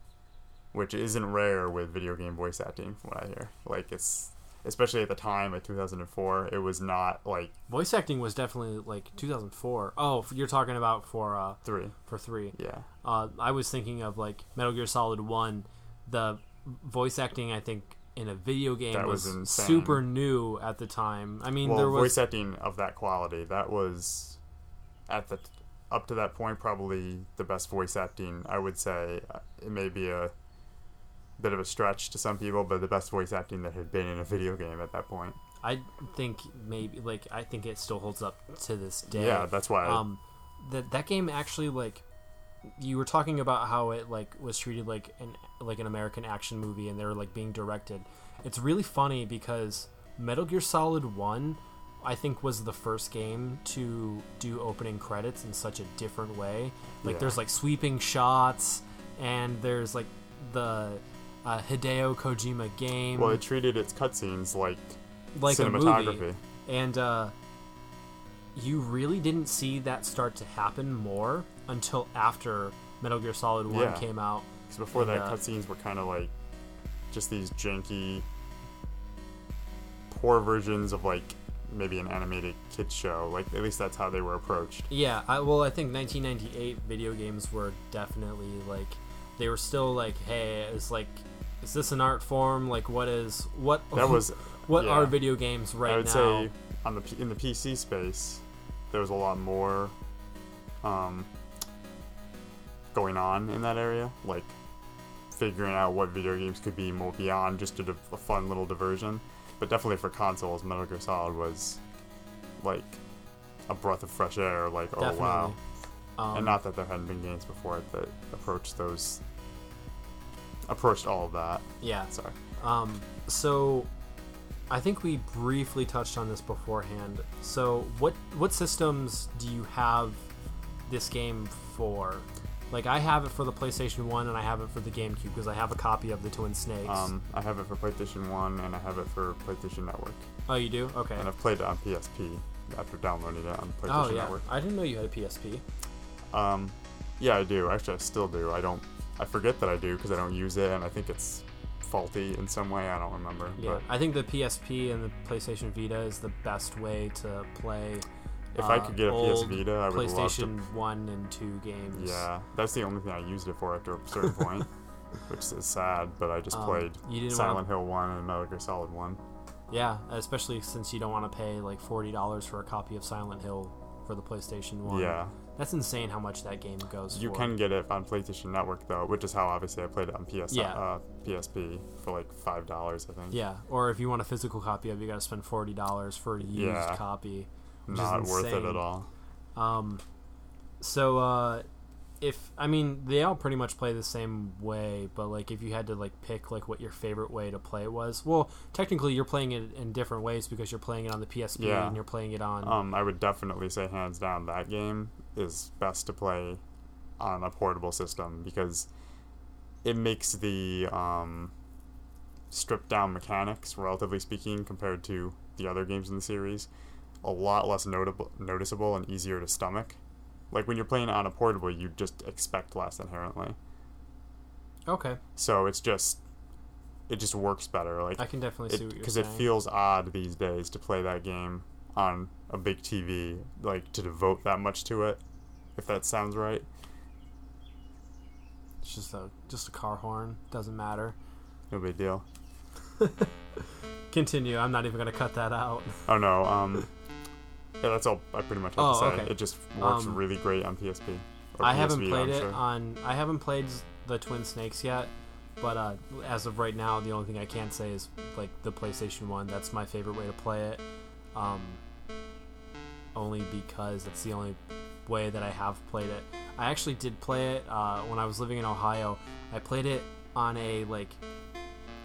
which isn't rare with video game voice acting, from what I hear. Like it's especially at the time, like 2004, it was not like voice acting was definitely like 2004. Oh, you're talking about for uh three. for three. Yeah, Uh, I was thinking of like Metal Gear Solid One. The voice acting, I think, in a video game That was, was super new at the time. I mean, well, there was voice acting of that quality that was at the up to that point probably the best voice acting i would say it may be a bit of a stretch to some people but the best voice acting that had been in a video game at that point I think maybe like I think it still holds up to this day. yeah that's why um that that game actually like you were talking about how it like was treated like an like an American action movie and they were like being directed. It's really funny because Metal Gear Solid 1 I think was the first game to do opening credits in such a different way. Like Yeah. there's like sweeping shots and there's like the uh, Hideo Kojima game well it treated its cutscenes like, like a cinematography movie and uh, you really didn't see that start to happen more until after Metal Gear Solid One Yeah. came out. because before that Yeah. cutscenes were kind of like just these janky poor versions of like maybe an animated kids show like at least that's how they were approached Yeah, I, well, I think 1998 video games were definitely like they were still like, hey, it's like, is this an art form? Like, what is what? that was what yeah. are video games right now? I would now? say on the in the PC space, there was a lot more um, going on in that area, like figuring out what video games could be more beyond just a, div- a fun little diversion. But definitely for consoles, Metal Gear Solid was like a breath of fresh air. Like, oh wow! Um, and not that there hadn't been games before that approached those, approached all of that. yeah. Sorry. Um, so I think we briefly touched on this beforehand. So what what systems do you have this game for? Like I have it for the PlayStation One and I have it for the GameCube because I have a copy of the Twin Snakes. Um, I have it for PlayStation One, and I have it for PlayStation Network. oh, you do? Okay. And I've played it on PSP after downloading it on PlayStation Oh yeah, Network. I didn't know you had a PSP. Um, yeah, I do. Actually, I still do. I don't. I forget that I do because I don't use it, and I think it's faulty in some way. I don't remember. Yeah, I think the PSP and the PlayStation Vita is the best way to play. But if I uh, could get a PS old Vita, I would love PlayStation to. One and Two games. Yeah, that's the only thing I used it for after a certain point, which is sad. But I just Um, played Silent wanna, Hill One and Metal Gear Solid One. Yeah, especially since you don't want to pay like forty dollars for a copy of Silent Hill for the PlayStation One. Yeah, that's insane how much that game goes. you for. can get it on PlayStation Network though, which is how obviously I played it on PS Yeah. uh, PSP for like five dollars, I think. Yeah, or if you want a physical copy of, it, you got to spend forty dollars for a used Yeah. copy. which is Not worth it at all. Um, so uh, if I mean they all pretty much play the same way, but like if you had to like pick like what your favorite way to play it was, well, technically you're playing it in different ways because you're playing it on the PSP Yeah. and you're playing it on. Um, I would definitely say hands down that game is best to play on a portable system because it makes the um, stripped down mechanics, relatively speaking, compared to the other games in the series, a lot less notable, noticeable and easier to stomach. Like when you're playing on a portable, you just expect less inherently. okay, So it's just, it just works better. Like I can definitely see what you're because it feels odd these days to play that game on a big TV, like to devote that much to it. If that sounds right. it's just a just a car horn. Doesn't matter. No big deal. Continue. I'm not even gonna cut that out. Oh no. Um. Yeah, that's all I pretty much have Oh, to say. okay. It just works Um, really great on PSP. I haven't played it on. I haven't played the Twin Snakes yet, but uh, as of right now, the only thing I can say is like the PlayStation One. That's my favorite way to play it. Um, only because it's the only way that I have played it. I actually did play it uh, when I was living in Ohio. I played it on a like,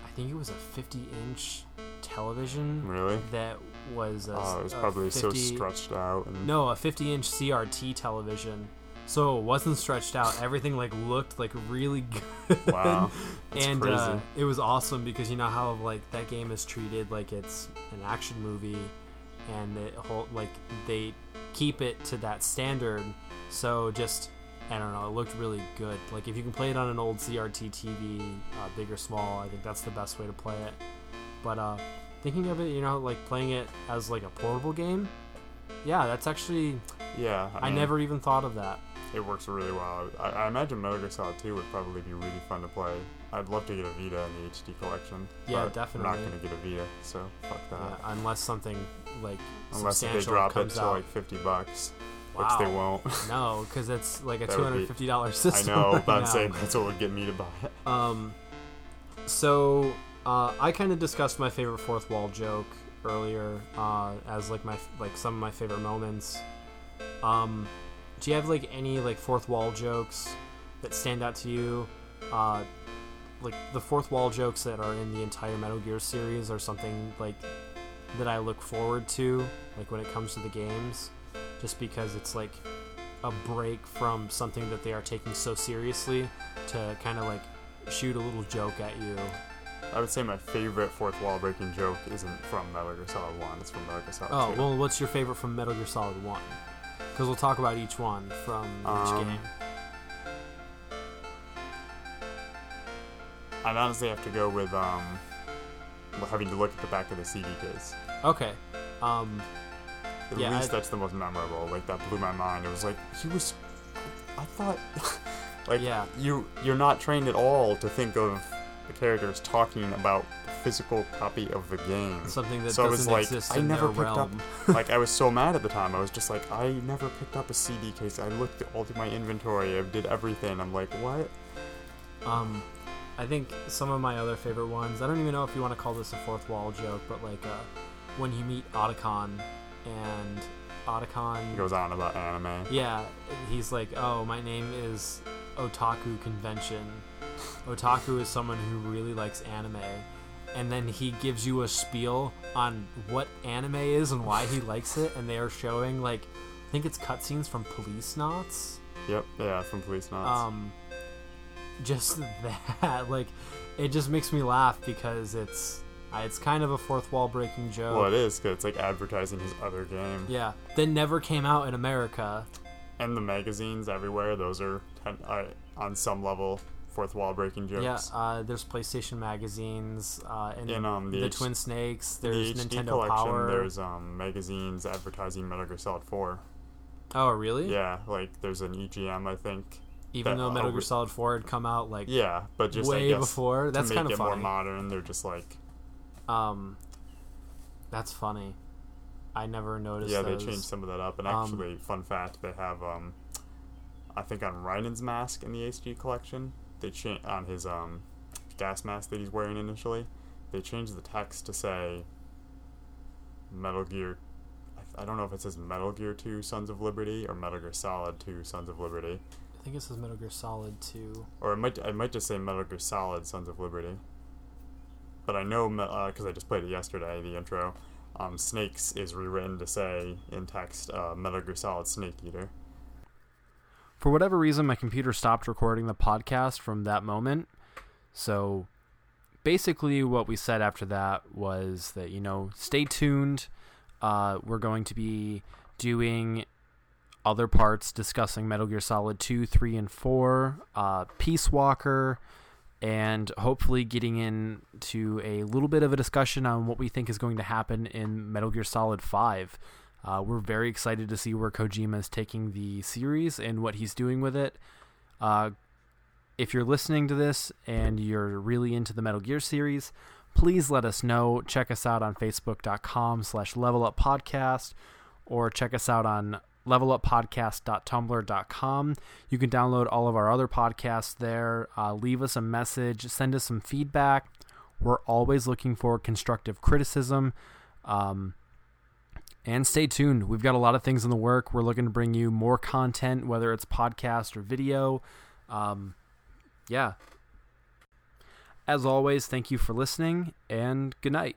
I think it was a 50 inch television Really? that was a, Oh, it was probably so stretched out. And no, a 50 inch CRT television. So it wasn't stretched out. Everything like looked like really good. Wow, and. Uh, it was awesome because you know how like that game is treated like it's an action movie, and the whole like they keep it to that standard. So just I don't know, it looked really good. Like if you can play it on an old CRT TV, uh, big or small, I think that's the best way to play it. But uh, thinking of it, you know, like playing it as like a portable game, yeah, that's actually yeah, I, mean, never even thought of that. It works really well. I, I imagine Metal Gear Solid 2 would probably be really fun to play. I'd love to get a Vita in the HD collection. Yeah, definitely. I'm not gonna get a Vita, so fuck that. Yeah, unless something like Unless they drop it to out. like 50 bucks, wow. which they won't. No, because it's like a two hundred fifty dollars I know, right but I'm saying that's what would get me to buy it. Um, so uh, I kind of discussed my favorite fourth wall joke earlier uh, as like my like some of my favorite moments. Um, do you have like any like fourth wall jokes that stand out to you? Uh, like the fourth wall jokes that are in the entire Metal Gear series are something like that I look forward to, like when it comes to the games, just because it's like a break from something that they are taking so seriously to kind of like shoot a little joke at you. I would say my favorite fourth wall breaking joke isn't from Metal Gear Solid 1, it's from Metal Gear Solid Oh, 2. well, what's your favorite from Metal Gear Solid 1? Because we'll talk about each one from each Um, game. I'd honestly have to go with um, having to look at the back of the CD case. Okay. Um, At Yeah, least I- that's the most memorable. Like that blew my mind. It was like he was. I thought, like Yeah. you you're not trained at all to think of the characters talking about the physical copy of the game. something that So I was doesn't like, exist I in never their picked realm. up. like I was so mad at the time. I was just like, I never picked up a CD case. I looked all through my inventory. I did everything. I'm like, what? Um, I think some of my other favorite ones. I don't even know if you want to call this a fourth wall joke, but like uh, when you meet Otacon and Otacon He goes on about anime. Yeah, he's like, oh, my name is Otaku Convention. Otaku is someone who really likes anime. And then he gives you a spiel on what anime is and why he likes it, and they are showing, like, I think it's cutscenes from Policenauts. Yep. Yeah, from Policenauts. Um, just that, like, it just makes me laugh because it's it's kind of a fourth wall breaking joke. well, it is because it's like advertising his other game. Yeah, that never came out in America. And the magazines everywhere. Those are ten, uh, on some level fourth wall breaking jokes. Yeah, uh, there's PlayStation magazines, uh, and In um the, the H- Twin Snakes. the There's HD Nintendo collection, Power. there's um magazines advertising Metal Gear Solid 4. oh, really? Yeah, like there's an EGM, I think. Even though Metal Gear Solid 4 had come out like Yeah, but just I way guess before. That's kind of it more modern, they're just like um, that's funny. I never noticed. yeah, those. they changed some of that up. And Um, actually, fun fact, they have um, I think on Ryan's mask in the HD collection, they changed on his um, gas mask that he's wearing initially. They changed the text to say Metal Gear. I, I don't know if it says Metal Gear 2 Sons of Liberty or Metal Gear Solid 2 Sons of Liberty. I think it says Metal Gear Solid 2. Or it might I might just say Metal Gear Solid: Sons of Liberty. But I know because I just played it yesterday. The intro, um, Snakes is rewritten to say in text uh, Metal Gear Solid Snake Eater. For whatever reason, my computer stopped recording the podcast from that moment. So basically, what we said after that was that, you know, stay tuned. Uh, we're going to be doing other parts discussing Metal Gear Solid 2, 3, and 4, uh, Peace Walker, and hopefully getting into a little bit of a discussion on what we think is going to happen in Metal Gear Solid 5. Uh, we're very excited to see where Kojima is taking the series and what he's doing with it. Uh, if you're listening to this and you're really into the Metal Gear series, please let us know. Check us out on facebook.com slash level up podcast or check us out on leveluppodcast.tumblr.com. You can download all of our other podcasts there. Uh, leave us a message, send us some feedback. We're always looking for constructive criticism. Um, and stay tuned. We've got a lot of things in the work. We're looking to bring you more content, whether it's podcast or video. Um, yeah. As always, thank you for listening and good night.